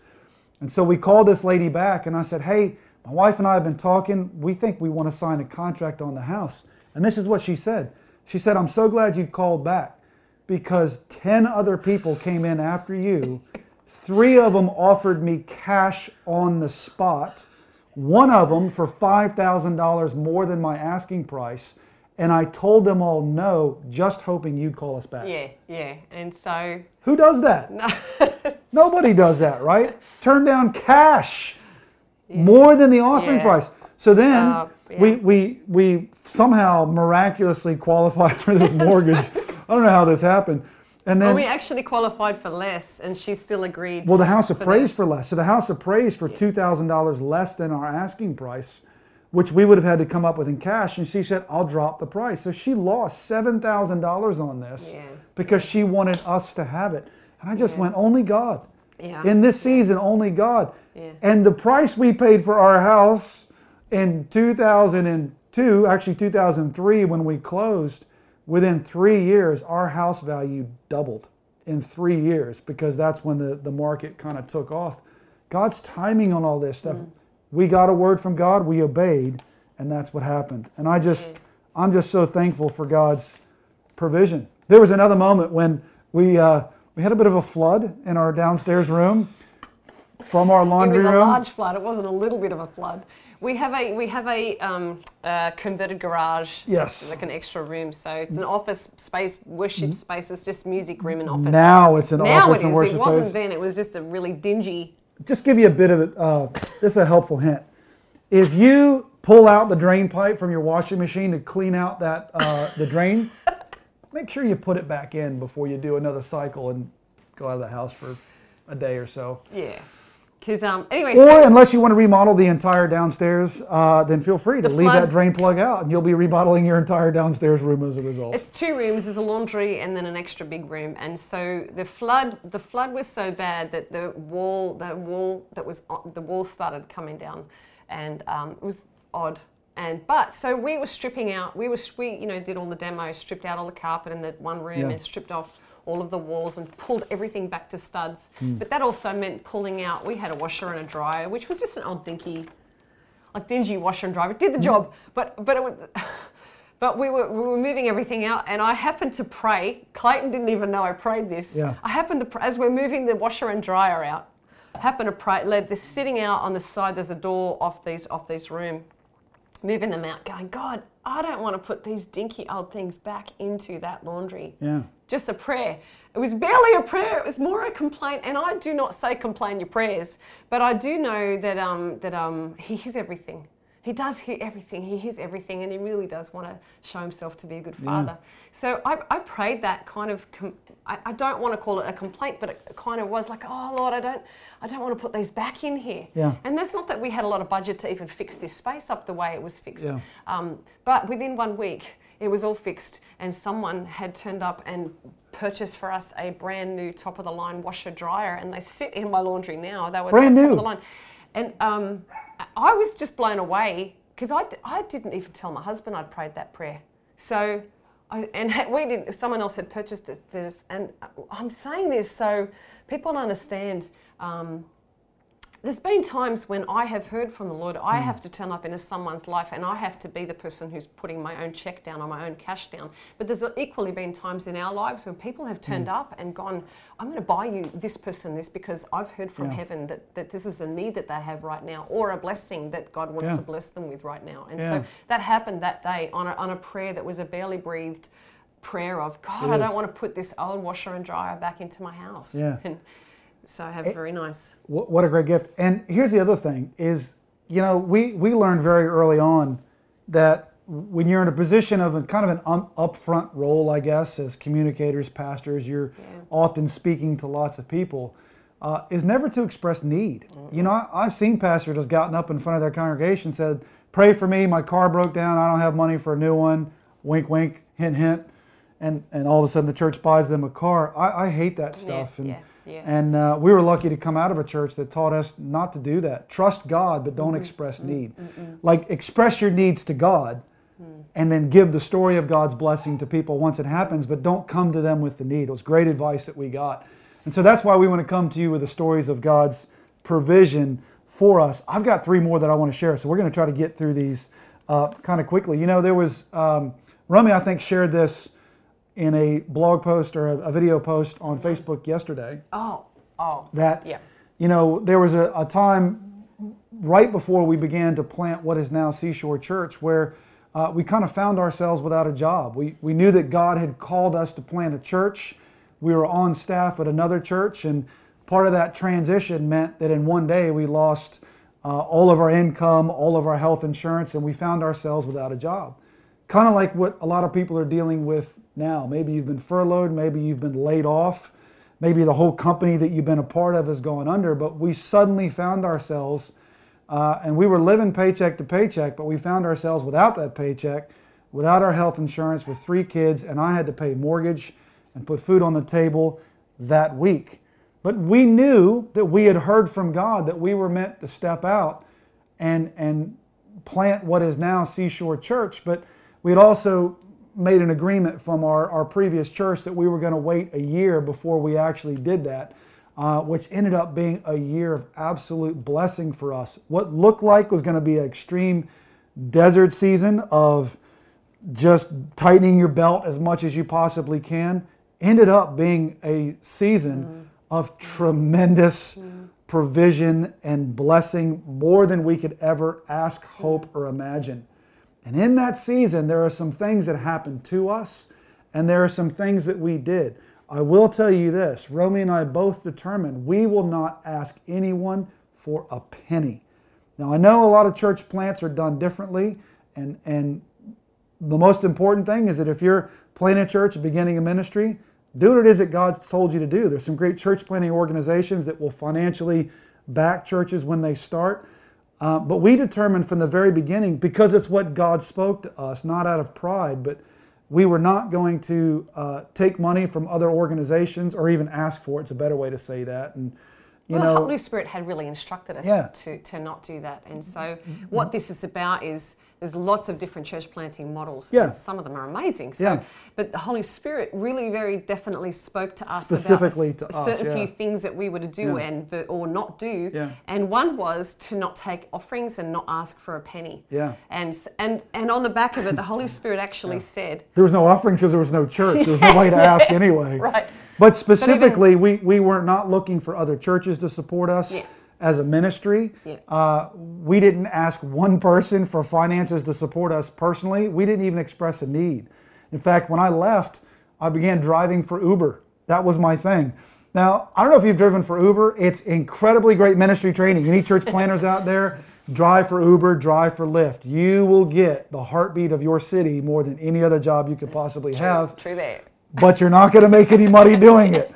And so we called this lady back and I said, Hey, my wife and I have been talking. We think we want to sign a contract on the house. And this is what she said. She said, I'm so glad you called back because 10 other people came in after you. Three of them offered me cash on the spot, one of them for $5,000 more than my asking price. And I told them all no, just hoping you'd call us back. Yeah, yeah. And so, Who does that? no, Nobody does that, right? Turn down cash more than the offering Yeah. price. So then Uh, yeah. we, we, we somehow miraculously qualified for this mortgage. I don't know how this happened. And then, well, we actually qualified for less, and she still agreed. well, the house for appraised for less. So the house appraised for $2,000 less than our asking price, which we would have had to come up with in cash. And she said, I'll drop the price. So she lost $7,000 on this Yeah. because she wanted us to have it. And I just went, only God. Yeah. In this season, only God. Yeah. And the price we paid for our house in 2002, actually 2003, when we closed, within three years, our house value doubled in three years because that's when the, the market kind of took off. God's timing on all this stuff. Mm. We got a word from God, we obeyed, and that's what happened. And I just, I'm just so thankful for God's provision. There was another moment when we, uh, we had a bit of a flood in our downstairs room from our laundry room. It was a room. large flood. It wasn't a little bit of a flood. We have a we have a um, uh, converted garage. Yes. Like an extra room, so it's an office space, worship space. It's just music room and office. Mm-hmm. Now it's an now office it and is. worship It wasn't space. then. It was just a really dingy. Just give you a bit of it. Uh, this is a helpful hint. If you pull out the drain pipe from your washing machine to clean out that uh, the drain, make sure you put it back in before you do another cycle and go out of the house for a day or so. Yeah. Because um. Anyway, Or so unless you want to remodel the entire downstairs, uh, then feel free to leave that drain plug out, and you'll be remodeling your entire downstairs room as a result. It's two rooms. There's a laundry and then an extra big room. And so the flood, the flood was so bad that the wall, the wall that was on, the wall started coming down, and um, it was odd. And but so we were stripping out. We were we you know did all the demos, stripped out all the carpet in the one room, Yeah. and stripped off all of the walls and pulled everything back to studs. Hmm. But that also meant pulling out. We had a washer and a dryer, which was just an old dinky like dingy washer and dryer. It did the job, but but it was. But we were, we were moving everything out, and I happened to pray. Clayton didn't even know I prayed this. Yeah. I happened to, pray, as we're moving the washer and dryer out, I happened to pray, led this sitting out on the side, there's a door off these, off this room, moving them out, going, God, I don't want to put these dinky old things back into that laundry yeah. Just a prayer. It was barely a prayer. It was more a complaint. And I do not say complain your prayers, but I do know that um, that um, He hears everything. He does hear everything. He hears everything, and He really does want to show Himself to be a good Father. So I, I prayed that kind of. Com- I, I don't want to call it a complaint, but it kind of was like, oh Lord, I don't, I don't want to put these back in here. Yeah. And that's not that we had a lot of budget to even fix this space up the way it was fixed. Yeah. Um, but within one week, it was all fixed, and someone had turned up and purchased for us a brand new top of the line washer dryer, and they sit in my laundry now. They were Brand new. top of the line, and um, I was just blown away because I, I didn't even tell my husband I'd prayed that prayer. So. I, and we didn't. Someone else had purchased it us, and I'm saying this so people understand. Um, there's been times when I have heard from the Lord, I hmm. have to turn up into someone's life and I have to be the person who's putting my own check down or my own cash down. But there's equally been times in our lives when people have turned hmm. up and gone, I'm going to buy you this person this because I've heard from Yeah. heaven that, that this is a need that they have right now or a blessing that God wants Yeah. to bless them with right now. And Yeah. so that happened that day on a, on a prayer that was a barely breathed prayer of, God, It I is. don't want to put this old washer and dryer back into my house. Yeah. And so I have a very nice. What, what a great gift. And here's the other thing is, you know, we, we learned very early on that when you're in a position of a kind of an um, upfront role, I guess, as communicators, pastors, you're often speaking to lots of people, uh, is never to express need. You know, I, I've seen pastors just gotten up in front of their congregation and said, pray for me, my car broke down, I don't have money for a new one, wink, wink, hint, hint. And, and all of a sudden the church buys them a car. I, I hate that stuff. and yeah, yeah. and uh, we were lucky to come out of a church that taught us not to do that. Trust God, but Mm-hmm. don't express need. Like express your needs to God, and then give the story of God's blessing to people once it happens, but don't come to them with the need. It was great advice that we got. And so that's why we want to come to you with the stories of God's provision for us. I've got three more that I want to share, so we're going to try to get through these uh, kind of quickly. You know, there was, um, Romy, I think, shared this in a blog post or a, a video post on Facebook yesterday Oh, oh. that Yeah. you know there was a, a time right before we began to plant what is now Seashore Church where uh, we kind of found ourselves without a job. We, we knew that God had called us to plant a church. We were on staff at another church, and part of that transition meant that in one day we lost uh, all of our income, all of our health insurance, and we found ourselves without a job. Kind of like what a lot of people are dealing with now. Maybe you've been furloughed, maybe you've been laid off, maybe the whole company that you've been a part of has gone under, but we suddenly found ourselves, uh, and we were living paycheck to paycheck, but we found ourselves without that paycheck, without our health insurance, with three kids, and I had to pay mortgage and put food on the table that week. But we knew that we had heard from God that we were meant to step out and, and plant what is now Seashore Church, but we had also made an agreement from our, our previous church that we were going to wait a year before we actually did that, uh, which ended up being a year of absolute blessing for us. What looked like was going to be an extreme desert season of just tightening your belt as much as you possibly can ended up being a season mm-hmm. of tremendous mm-hmm. provision and blessing more than we could ever ask, hope, mm-hmm. or imagine. And in that season, there are some things that happened to us, and there are some things that we did. I will tell you this Romy and I both determined we will not ask anyone for a penny. Now, I know a lot of church plants are done differently, and, and the most important thing is that if you're planting a church, beginning a ministry, do what it is that God's told you to do. There's some great church planting organizations that will financially back churches when they start. Uh, but we determined from the very beginning, because it's what God spoke to us, not out of pride, but we were not going to uh, take money from other organizations or even ask for it. It's a better way to say that. And you well, know, the Holy Spirit had really instructed us Yeah. to, to not do that. And so, what this is about is there's lots of different church planting models. Yeah. And some of them are amazing. So, Yeah. But the Holy Spirit really very definitely spoke to us Specifically about to us, certain yeah. few things that we were to do Yeah. and or not do. Yeah. And one was to not take offerings and not ask for a penny. Yeah. And and and on the back of it, the Holy Spirit actually said, there was no offerings because there was no church. There was nobody to ask anyway. Right. But specifically, we, we were not looking for other churches to support us Yeah. As a ministry. Yeah. Uh, we didn't ask one person for finances to support us personally. We didn't even express a need. In fact, when I left, I began driving for Uber. That was my thing. Now, I don't know if you've driven for Uber. It's incredibly great ministry training. Any church planners out there, drive for Uber, drive for Lyft. You will get the heartbeat of your city more than any other job you could possibly have "True there." but you're not going to make any money doing it.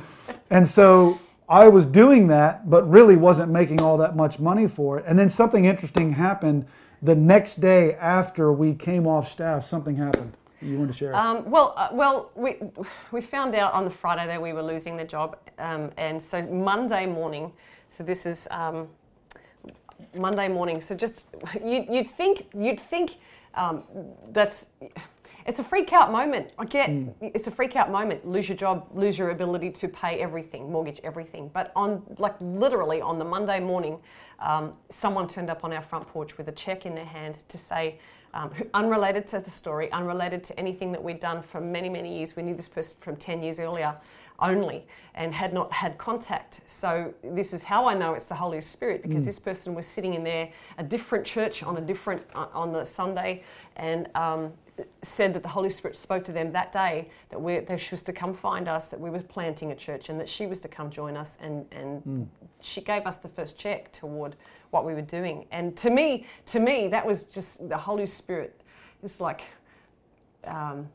And so I was doing that, but really wasn't making all that much money for it. And then something interesting happened the next day after we came off staff. Something happened. You want to share? Um, well, uh, well, we we found out on the Friday that we were losing the job, um, and so Monday morning. So this is um, Monday morning. So just you, you'd think you'd think um, that's it's a freak out moment. I get it's a freak out moment. Lose your job, lose your ability to pay everything, mortgage everything. But on like literally on the Monday morning, um, someone turned up on our front porch with a check in their hand to say. Um, unrelated to the story, unrelated to anything that we'd done for many, many years. We knew this person from 10 years earlier only and had not had contact. So, this is how I know it's the Holy Spirit because this person was sitting in there, a different church on a different, on- on the Sunday, and um, said that the Holy Spirit spoke to them that day that, we that she was to come find us, that we was planting a church, and that she was to come join us. And, and she gave us the first check toward what we were doing. And to me, to me, that was just the Holy Spirit. It's like, um,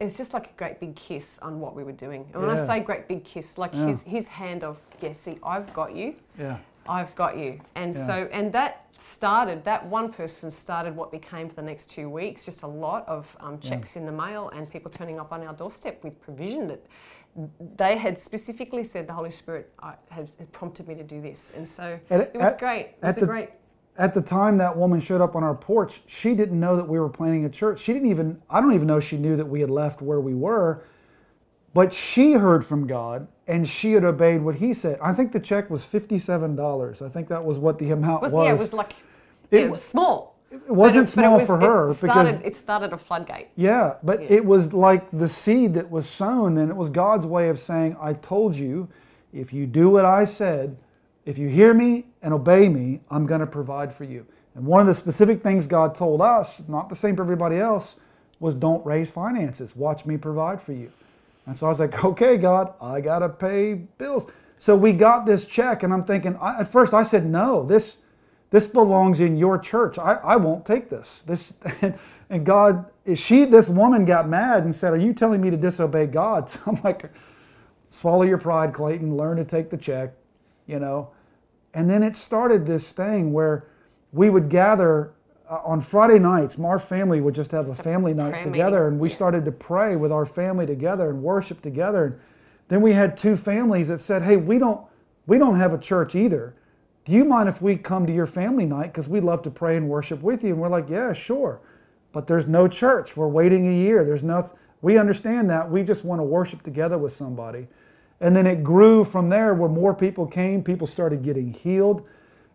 it's just like a great big kiss on what we were doing. And when Yeah. I say great big kiss, like Yeah. his his hand of, yeah, see, I've got you. yeah. I've got you. And Yeah. so, and that started, that one person started what became for the next two weeks just a lot of um, checks in the mail and people turning up on our doorstep with provision that they had specifically said the Holy Spirit uh, has prompted me to do this. And so And it was at- great. It was a the- great. at the time that woman showed up on our porch, she didn't know that we were planning a church. She didn't even, I don't even know she knew that we had left where we were. But she heard from God and she had obeyed what he said. I think the check was $57. I think that was what the amount was. was. Yeah, it was like, it, it was small. It wasn't it, small it was, for her it started, because it started a floodgate. Yeah, but yeah. it was like the seed that was sown, and it was God's way of saying, "I told you, if you do what I said, if you hear me and obey me, I'm going to provide for you." And one of the specific things God told us, not the same for everybody else, was don't raise finances. Watch me provide for you. And so I was like, "Okay, God, I got to pay bills." So we got this check, and I'm thinking. I, at first, I said, "No, this." This belongs in your church. I, I won't take this. This and God, she this woman got mad and said, Are you telling me to disobey God? So I'm like, swallow your pride, Clayton, learn to take the check, you know. And then it started this thing where we would gather uh, on Friday nights. Our family would just have just a family night together, meeting. and we yeah. started to pray with our family together and worship together. And then we had two families that said, "Hey, we don't we don't have a church either." do you mind if we come to your family night? Because we'd love to pray and worship with you. And we're like, yeah, sure. But there's no church. We're waiting a year. There's no, we understand that. We just want to worship together with somebody. And then it grew from there where more people came, people started getting healed.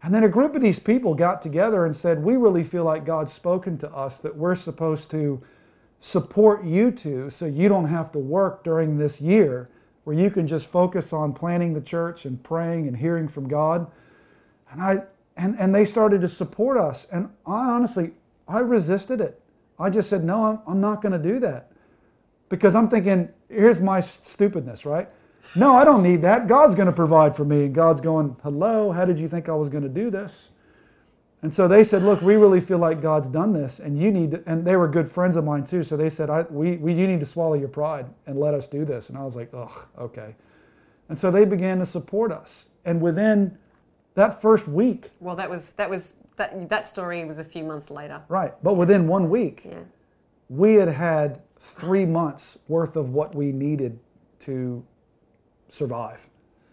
And then a group of these people got together and said, We really feel like God's spoken to us that we're supposed to support you two so you don't have to work during this year where you can just focus on planning the church and praying and hearing from God. And I and, and they started to support us. And I honestly, I resisted it. I just said, no, I'm, I'm not going to do that. Because I'm thinking, here's my stupidness, right? No, I don't need that. God's going to provide for me. And God's going, hello, how did you think I was going to do this? And so they said, look, we really feel like God's done this. And you need to, and they were good friends of mine too. So they said, I, we, we, you need to swallow your pride and let us do this. And I was like, oh, okay. And so they began to support us. And within that first week. Well, that was that was that that story was a few months later. Right, but within one week, yeah. we had had three months worth of what we needed to survive.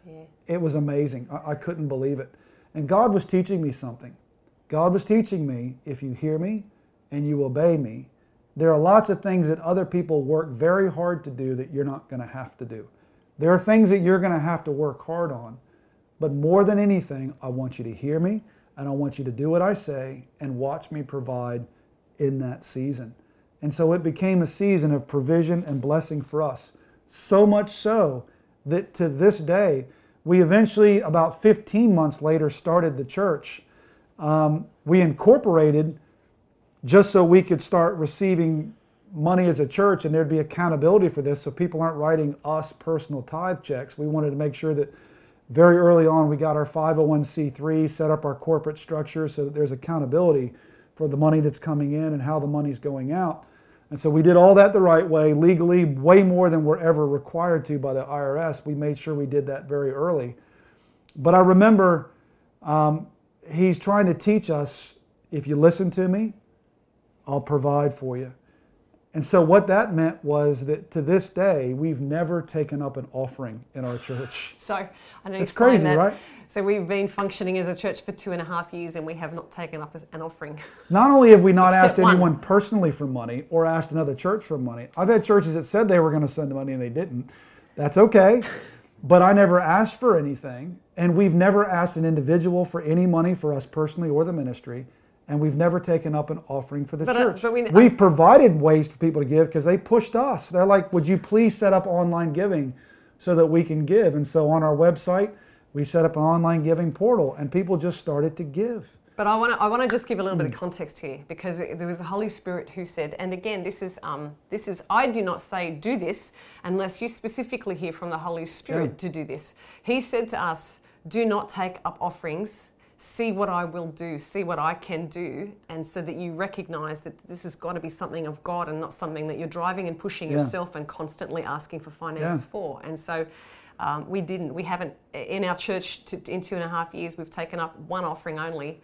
Yeah. It was amazing. I, I couldn't believe it, and God was teaching me something. God was teaching me if you hear me and you obey me, there are lots of things that other people work very hard to do that you're not going to have to do. There are things that you're going to have to work hard on but more than anything, I want you to hear me and I want you to do what I say and watch me provide in that season. And so it became a season of provision and blessing for us. So much so that to this day, we eventually, about 15 months later, started the church. Um, we incorporated just so we could start receiving money as a church and there'd be accountability for this so people aren't writing us personal tithe checks. We wanted to make sure that very early on, we got our 501c3, set up our corporate structure so that there's accountability for the money that's coming in and how the money's going out. And so we did all that the right way, legally, way more than we're ever required to by the IRS. We made sure we did that very early. But I remember um, he's trying to teach us if you listen to me, I'll provide for you. And so what that meant was that to this day, we've never taken up an offering in our church. So I know it's crazy, that. right? So we've been functioning as a church for two and a half years, and we have not taken up an offering. Not only have we not asked one. anyone personally for money or asked another church for money, I've had churches that said they were going to send money and they didn't. That's okay. but I never asked for anything, and we've never asked an individual for any money for us personally or the ministry and we've never taken up an offering for the but, uh, church. Uh, we, we've provided ways for people to give because they pushed us. They're like, "Would you please set up online giving so that we can give?" And so on our website, we set up an online giving portal, and people just started to give. But I want to I want to just give a little bit of hmm. context here because there was the Holy Spirit who said, and again, this is um, this is I do not say do this unless you specifically hear from the Holy Spirit yeah. to do this. He said to us, do not take up offerings see what I will do, see what I can do, and so that you recognize that this has got to be something of God and not something that you're driving and pushing yeah. yourself and constantly asking for finances yeah. for. And so um, we didn't, we haven't, in our church to, in two and a half years, we've taken up one offering only.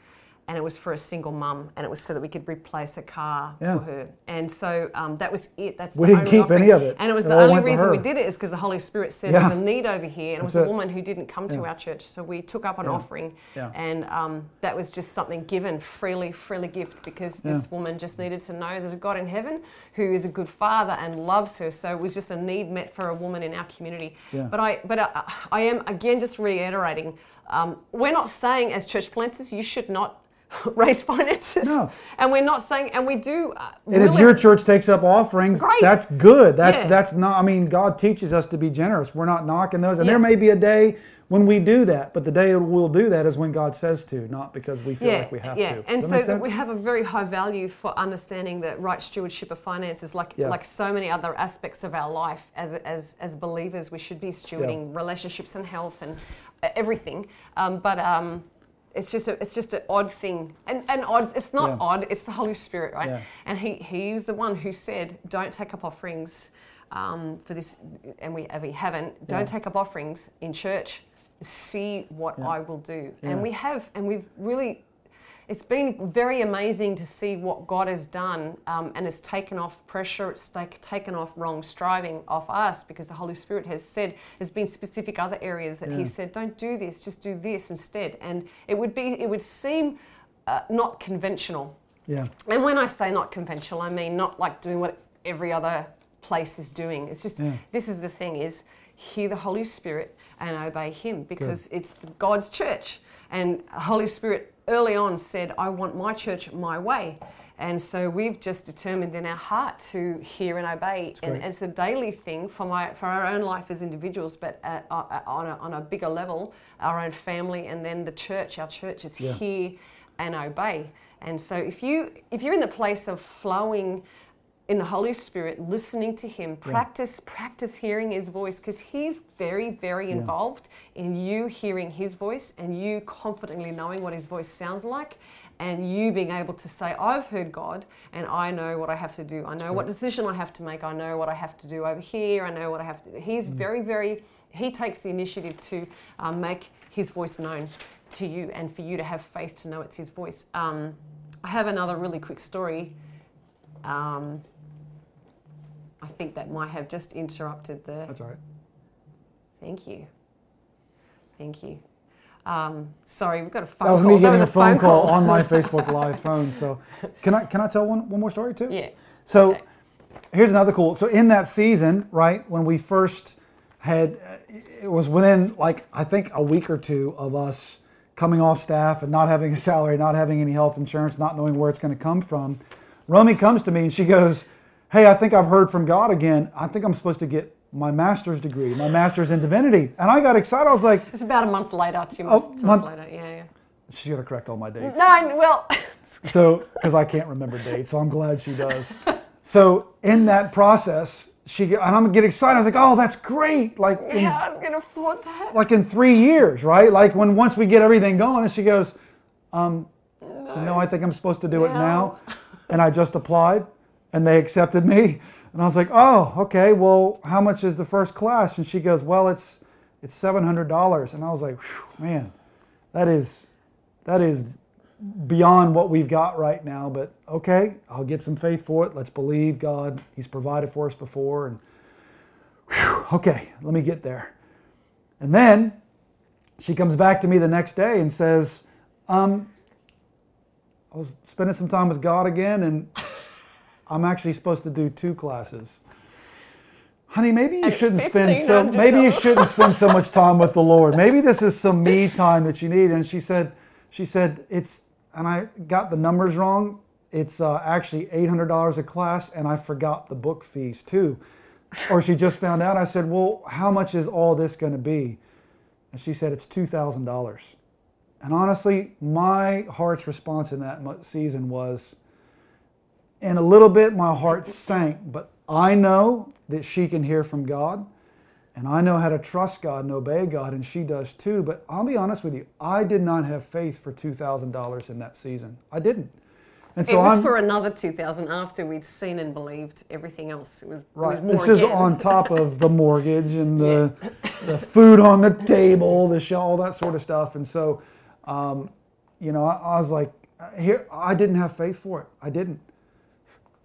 And it was for a single mum, and it was so that we could replace a car Yeah. for her. And so um, that was it. That's We the didn't only keep any of it. And it was It the only reason we did it is because the Holy Spirit said Yeah. there's a need over here, and it was a woman who didn't come to Yeah. our church, so we took up an offering, and um, that was just something given freely, freely gift because this woman just needed to know there's a God in heaven who is a good father and loves her. So it was just a need met for a woman in our community. But I, but I, I am again just reiterating, um, we're not saying as church planters you should not raise finances, No. and we're not saying, and we do. Uh, And if your church takes up offerings, Great. that's good. That's Yeah. that's not. I mean, God teaches us to be generous. We're not knocking those, and Yeah. there may be a day when we do that, but the day we'll do that is when God says to, not because we feel yeah, like we have yeah. to. And so that we have a very high value for understanding that right stewardship of finances, like like so many other aspects of our life as as as believers, we should be stewarding relationships and health and uh, everything. Um, but um, it's just a, it's just an odd thing, and and odd. It's not Yeah. odd. It's the Holy Spirit, right? Yeah. And he he was the one who said, "Don't take up offerings." Um, for this, and we, and we haven't. Don't Yeah. take up offerings in church. See what. I will do, and we have, and we've really it's been very amazing to see what God has done um, and has taken off pressure, it's take, taken off wrong striving off us because the Holy Spirit has said, there's been specific other areas that Yeah. He said, don't do this, just do this instead. And it would be, it would seem uh, not conventional. yeah, And when I say not conventional, I mean not like doing what every other place is doing. It's just Yeah. this is the thing is hear the Holy Spirit and obey him because it's God's church. And Holy Spirit early on said, I want my church my way. And so we've just determined in our heart to hear and obey. And it's a daily thing for, my, for our own life as individuals, but at, uh, on, a, on a bigger level, our own family and then the church. Our church is Yeah. hear and obey. And so if you if you're in the place of flowing in the Holy Spirit, listening to Him, practice practice hearing His voice because He's very very involved in you hearing His voice and you confidently knowing what His voice sounds like. And you being able to say, I've heard God and I know what I have to do. I know what decision I have to make. I know what I have to do over here. I know what I have to do. He's very, very, he takes the initiative to um, make his voice known to you and for you to have faith to know it's his voice. Um, I have another really quick story. Um, I think that might have just interrupted the. that's all right. Thank you. Thank you. Um, sorry, we've got a phone call. That was call. me getting was a phone call on my Facebook Live phone. So, can I can I tell one one more story too? Yeah. So Okay. here's another cool. So in that season, right when we first had, it was within like I think a week or two of us coming off staff and not having a salary, not having any health insurance, not knowing where it's going to come from. Romy comes to me and she goes, "Hey, I think I've heard from God again. I think I'm supposed to get my master's degree, my master's in divinity." And I got excited. I was like, It's about a month later, two Oh, months, two months month- later. Yeah, yeah. "She's going to correct all my dates." No, I, well, So, because I can't remember dates, so I'm glad she does. So, in that process, she and I'm get excited. I was like, "Oh, that's great!" Like, in, yeah, I was going to afford that. like in three years, right? Like when once we get everything going, and she goes, um, "No, I think I'm supposed to do it now," and I just applied, and they accepted me, and I was like, "Oh, okay. Well, how much is the first class?" And she goes, "Well, it's it's seven hundred dollars," and I was like, "Man, that is that is beyond what we've got right now, but okay, I'll get some faith for it. Let's believe God. He's provided for us before. And whew, okay, let me get there. And then she comes back to me the next day and says, um, I was spending some time with God again, and I'm actually supposed to do two classes. Honey, maybe you shouldn't spend so maybe you shouldn't spend so much time with the Lord. Maybe this is some me time that you need. And she said, she said it's, and I got the numbers wrong. It's uh, actually eight hundred dollars a class, and I forgot the book fees too. Or she just found out. I said, well, how much is all this going to be? And she said it's two thousand dollars. And honestly, my heart's response in that season was, in a little bit, my heart sank, but I know that she can hear from God, and I know how to trust God and obey God, and she does too. But I'll be honest with you, I did not have faith for $2,000 in that season. I didn't. And so it was I'm- for another 2000 after we'd seen and believed everything else. It was, it was Right. more This is again. on top of the mortgage and the, the food on the table, the show, all that sort of stuff. And so, um, you know, I, I was like, Uh, here, I didn't have faith for it. I didn't.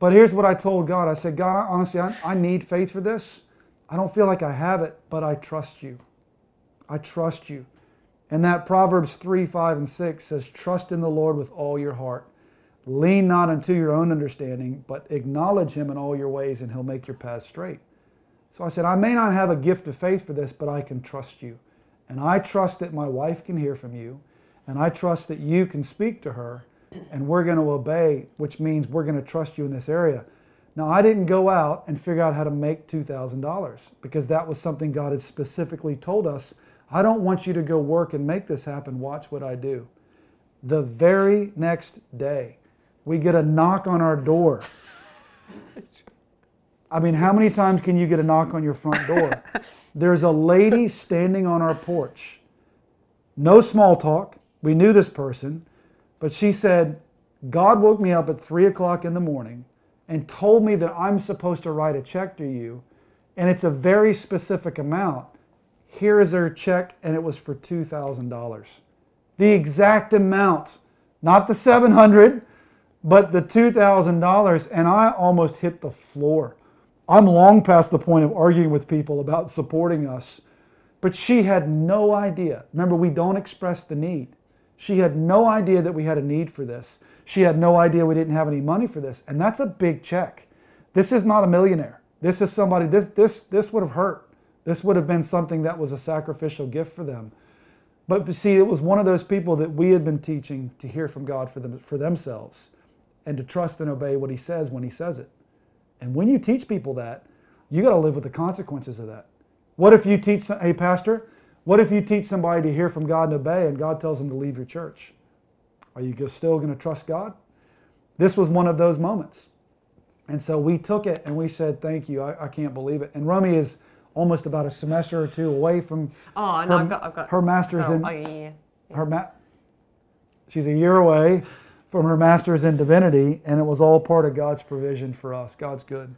But here's what I told God I said, God, honestly, I, I need faith for this. I don't feel like I have it, but I trust you. I trust you. And that Proverbs 3, 5, and 6 says, Trust in the Lord with all your heart. Lean not unto your own understanding, but acknowledge him in all your ways, and he'll make your path straight. So I said, I may not have a gift of faith for this, but I can trust you. And I trust that my wife can hear from you, and I trust that you can speak to her, and we're going to obey, which means we're going to trust you in this area. Now, I didn't go out and figure out how to make $2,000 because that was something God had specifically told us. I don't want you to go work and make this happen. Watch what I do. The very next day, we get a knock on our door. I mean, how many times can you get a knock on your front door? There's a lady standing on our porch. No small talk. We knew this person, but she said, God woke me up at three o'clock in the morning and told me that I'm supposed to write a check to you, and it's a very specific amount. Here is her check, and it was for $2,000. The exact amount, not the 700, but the $2,000, and I almost hit the floor. I'm long past the point of arguing with people about supporting us, but she had no idea. Remember, we don't express the need. She had no idea that we had a need for this. She had no idea we didn't have any money for this. And that's a big check. This is not a millionaire. This is somebody, this, this, this would have hurt. This would have been something that was a sacrificial gift for them. But see, it was one of those people that we had been teaching to hear from God for, them, for themselves and to trust and obey what He says when He says it. And when you teach people that, you got to live with the consequences of that. What if you teach, hey, Pastor, what if you teach somebody to hear from God and obey and God tells them to leave your church? Are you still going to trust God? This was one of those moments. And so we took it and we said, Thank you. I, I can't believe it. And Romy is almost about a semester or two away from oh, no, her, I've got, I've got, her master's oh, in oh, yeah, yeah. her ma- she's a year away from her master's in divinity, and it was all part of God's provision for us. God's good.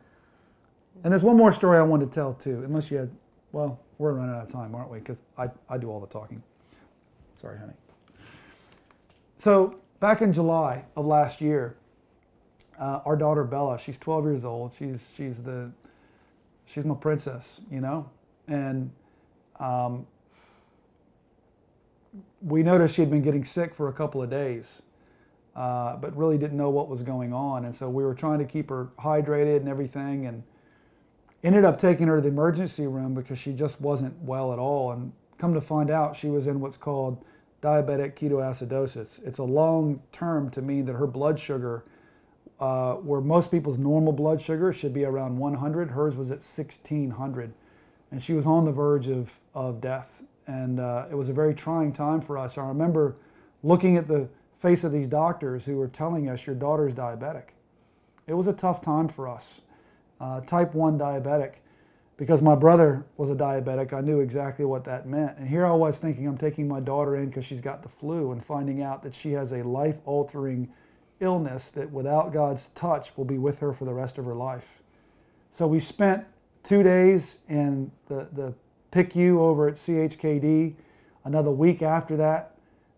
And there's one more story I wanted to tell too, unless you had, well, we're running out of time, aren't we? Because I, I do all the talking. Sorry, honey. So back in July of last year, uh, our daughter Bella, she's 12 years old. She's she's the she's my princess, you know, and um, we noticed she'd been getting sick for a couple of days, uh, but really didn't know what was going on, and so we were trying to keep her hydrated and everything, and ended up taking her to the emergency room because she just wasn't well at all, and come to find out she was in what's called diabetic ketoacidosis. It's a long term to mean that her blood sugar, uh, where most people's normal blood sugar should be around 100, hers was at 1600. And she was on the verge of, of death. And uh, it was a very trying time for us. I remember looking at the face of these doctors who were telling us, Your daughter's diabetic. It was a tough time for us. Uh, type 1 diabetic because my brother was a diabetic, I knew exactly what that meant. And here I was thinking I'm taking my daughter in because she's got the flu and finding out that she has a life altering illness that without God's touch will be with her for the rest of her life. So we spent two days in the, the PICU over at CHKD, another week after that.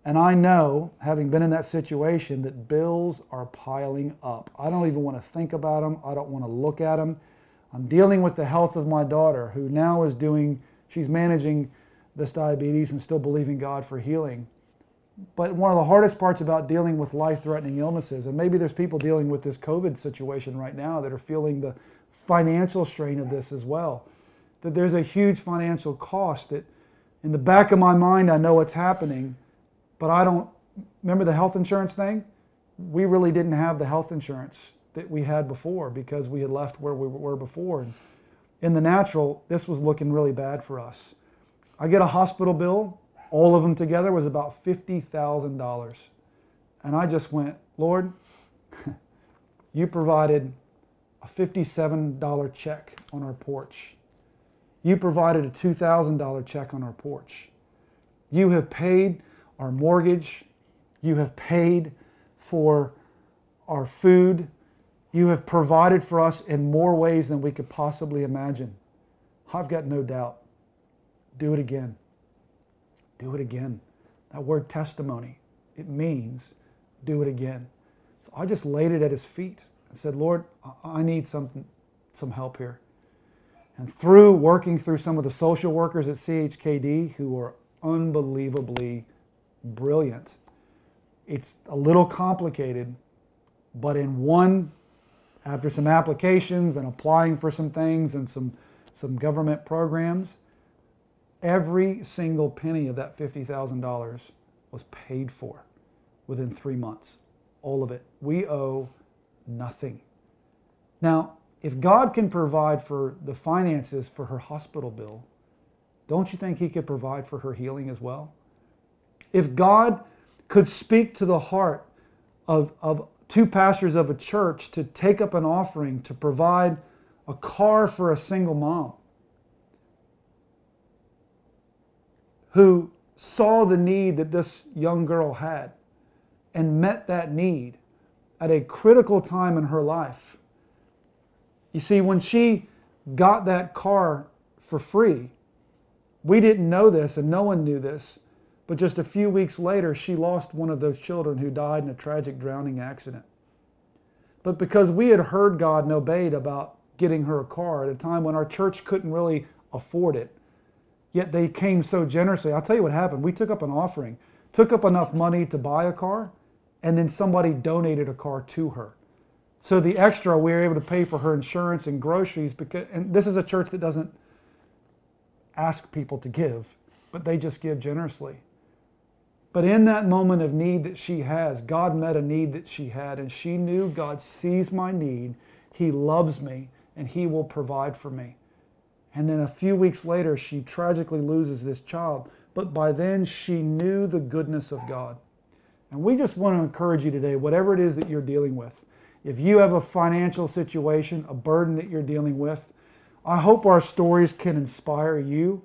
And I know, having been in that situation, that bills are piling up. I don't even want to think about them. I don't want to look at them. I'm dealing with the health of my daughter, who now is doing, she's managing this diabetes and still believing God for healing. But one of the hardest parts about dealing with life threatening illnesses, and maybe there's people dealing with this COVID situation right now that are feeling the financial strain of this as well, that there's a huge financial cost that in the back of my mind, I know what's happening, but I don't remember the health insurance thing. We really didn't have the health insurance that we had before because we had left where we were before. And in the natural, this was looking really bad for us. I get a hospital bill, all of them together was about $50,000. And I just went, Lord, you provided a $57 check on our porch. You provided a $2,000 check on our porch. You have paid our mortgage. You have paid for our food. You have provided for us in more ways than we could possibly imagine. I've got no doubt. Do it again. Do it again. That word testimony, it means do it again. So I just laid it at his feet and said, Lord, I need some, some help here. And through working through some of the social workers at CHKD who were unbelievably brilliant, it's a little complicated, but in one, after some applications and applying for some things and some, some government programs, every single penny of that $50,000 was paid for within three months. All of it. We owe nothing. Now, if God can provide for the finances for her hospital bill, don't you think He could provide for her healing as well? If God could speak to the heart of, of two pastors of a church to take up an offering to provide a car for a single mom who saw the need that this young girl had and met that need at a critical time in her life. You see, when she got that car for free, we didn't know this and no one knew this. But just a few weeks later, she lost one of those children who died in a tragic drowning accident. But because we had heard God and obeyed about getting her a car at a time when our church couldn't really afford it, yet they came so generously. I'll tell you what happened. We took up an offering, took up enough money to buy a car, and then somebody donated a car to her. So the extra, we were able to pay for her insurance and groceries because, and this is a church that doesn't ask people to give, but they just give generously. But in that moment of need that she has, God met a need that she had, and she knew God sees my need, He loves me, and He will provide for me. And then a few weeks later, she tragically loses this child. But by then, she knew the goodness of God. And we just want to encourage you today, whatever it is that you're dealing with, if you have a financial situation, a burden that you're dealing with, I hope our stories can inspire you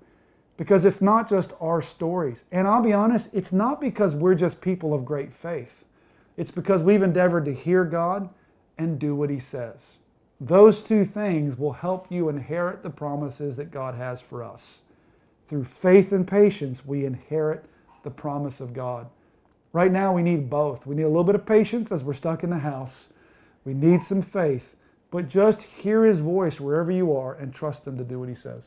because it's not just our stories. And I'll be honest, it's not because we're just people of great faith. It's because we've endeavored to hear God and do what He says. Those two things will help you inherit the promises that God has for us. Through faith and patience, we inherit the promise of God. Right now, we need both. We need a little bit of patience as we're stuck in the house. We need some faith, but just hear His voice wherever you are and trust Him to do what He says.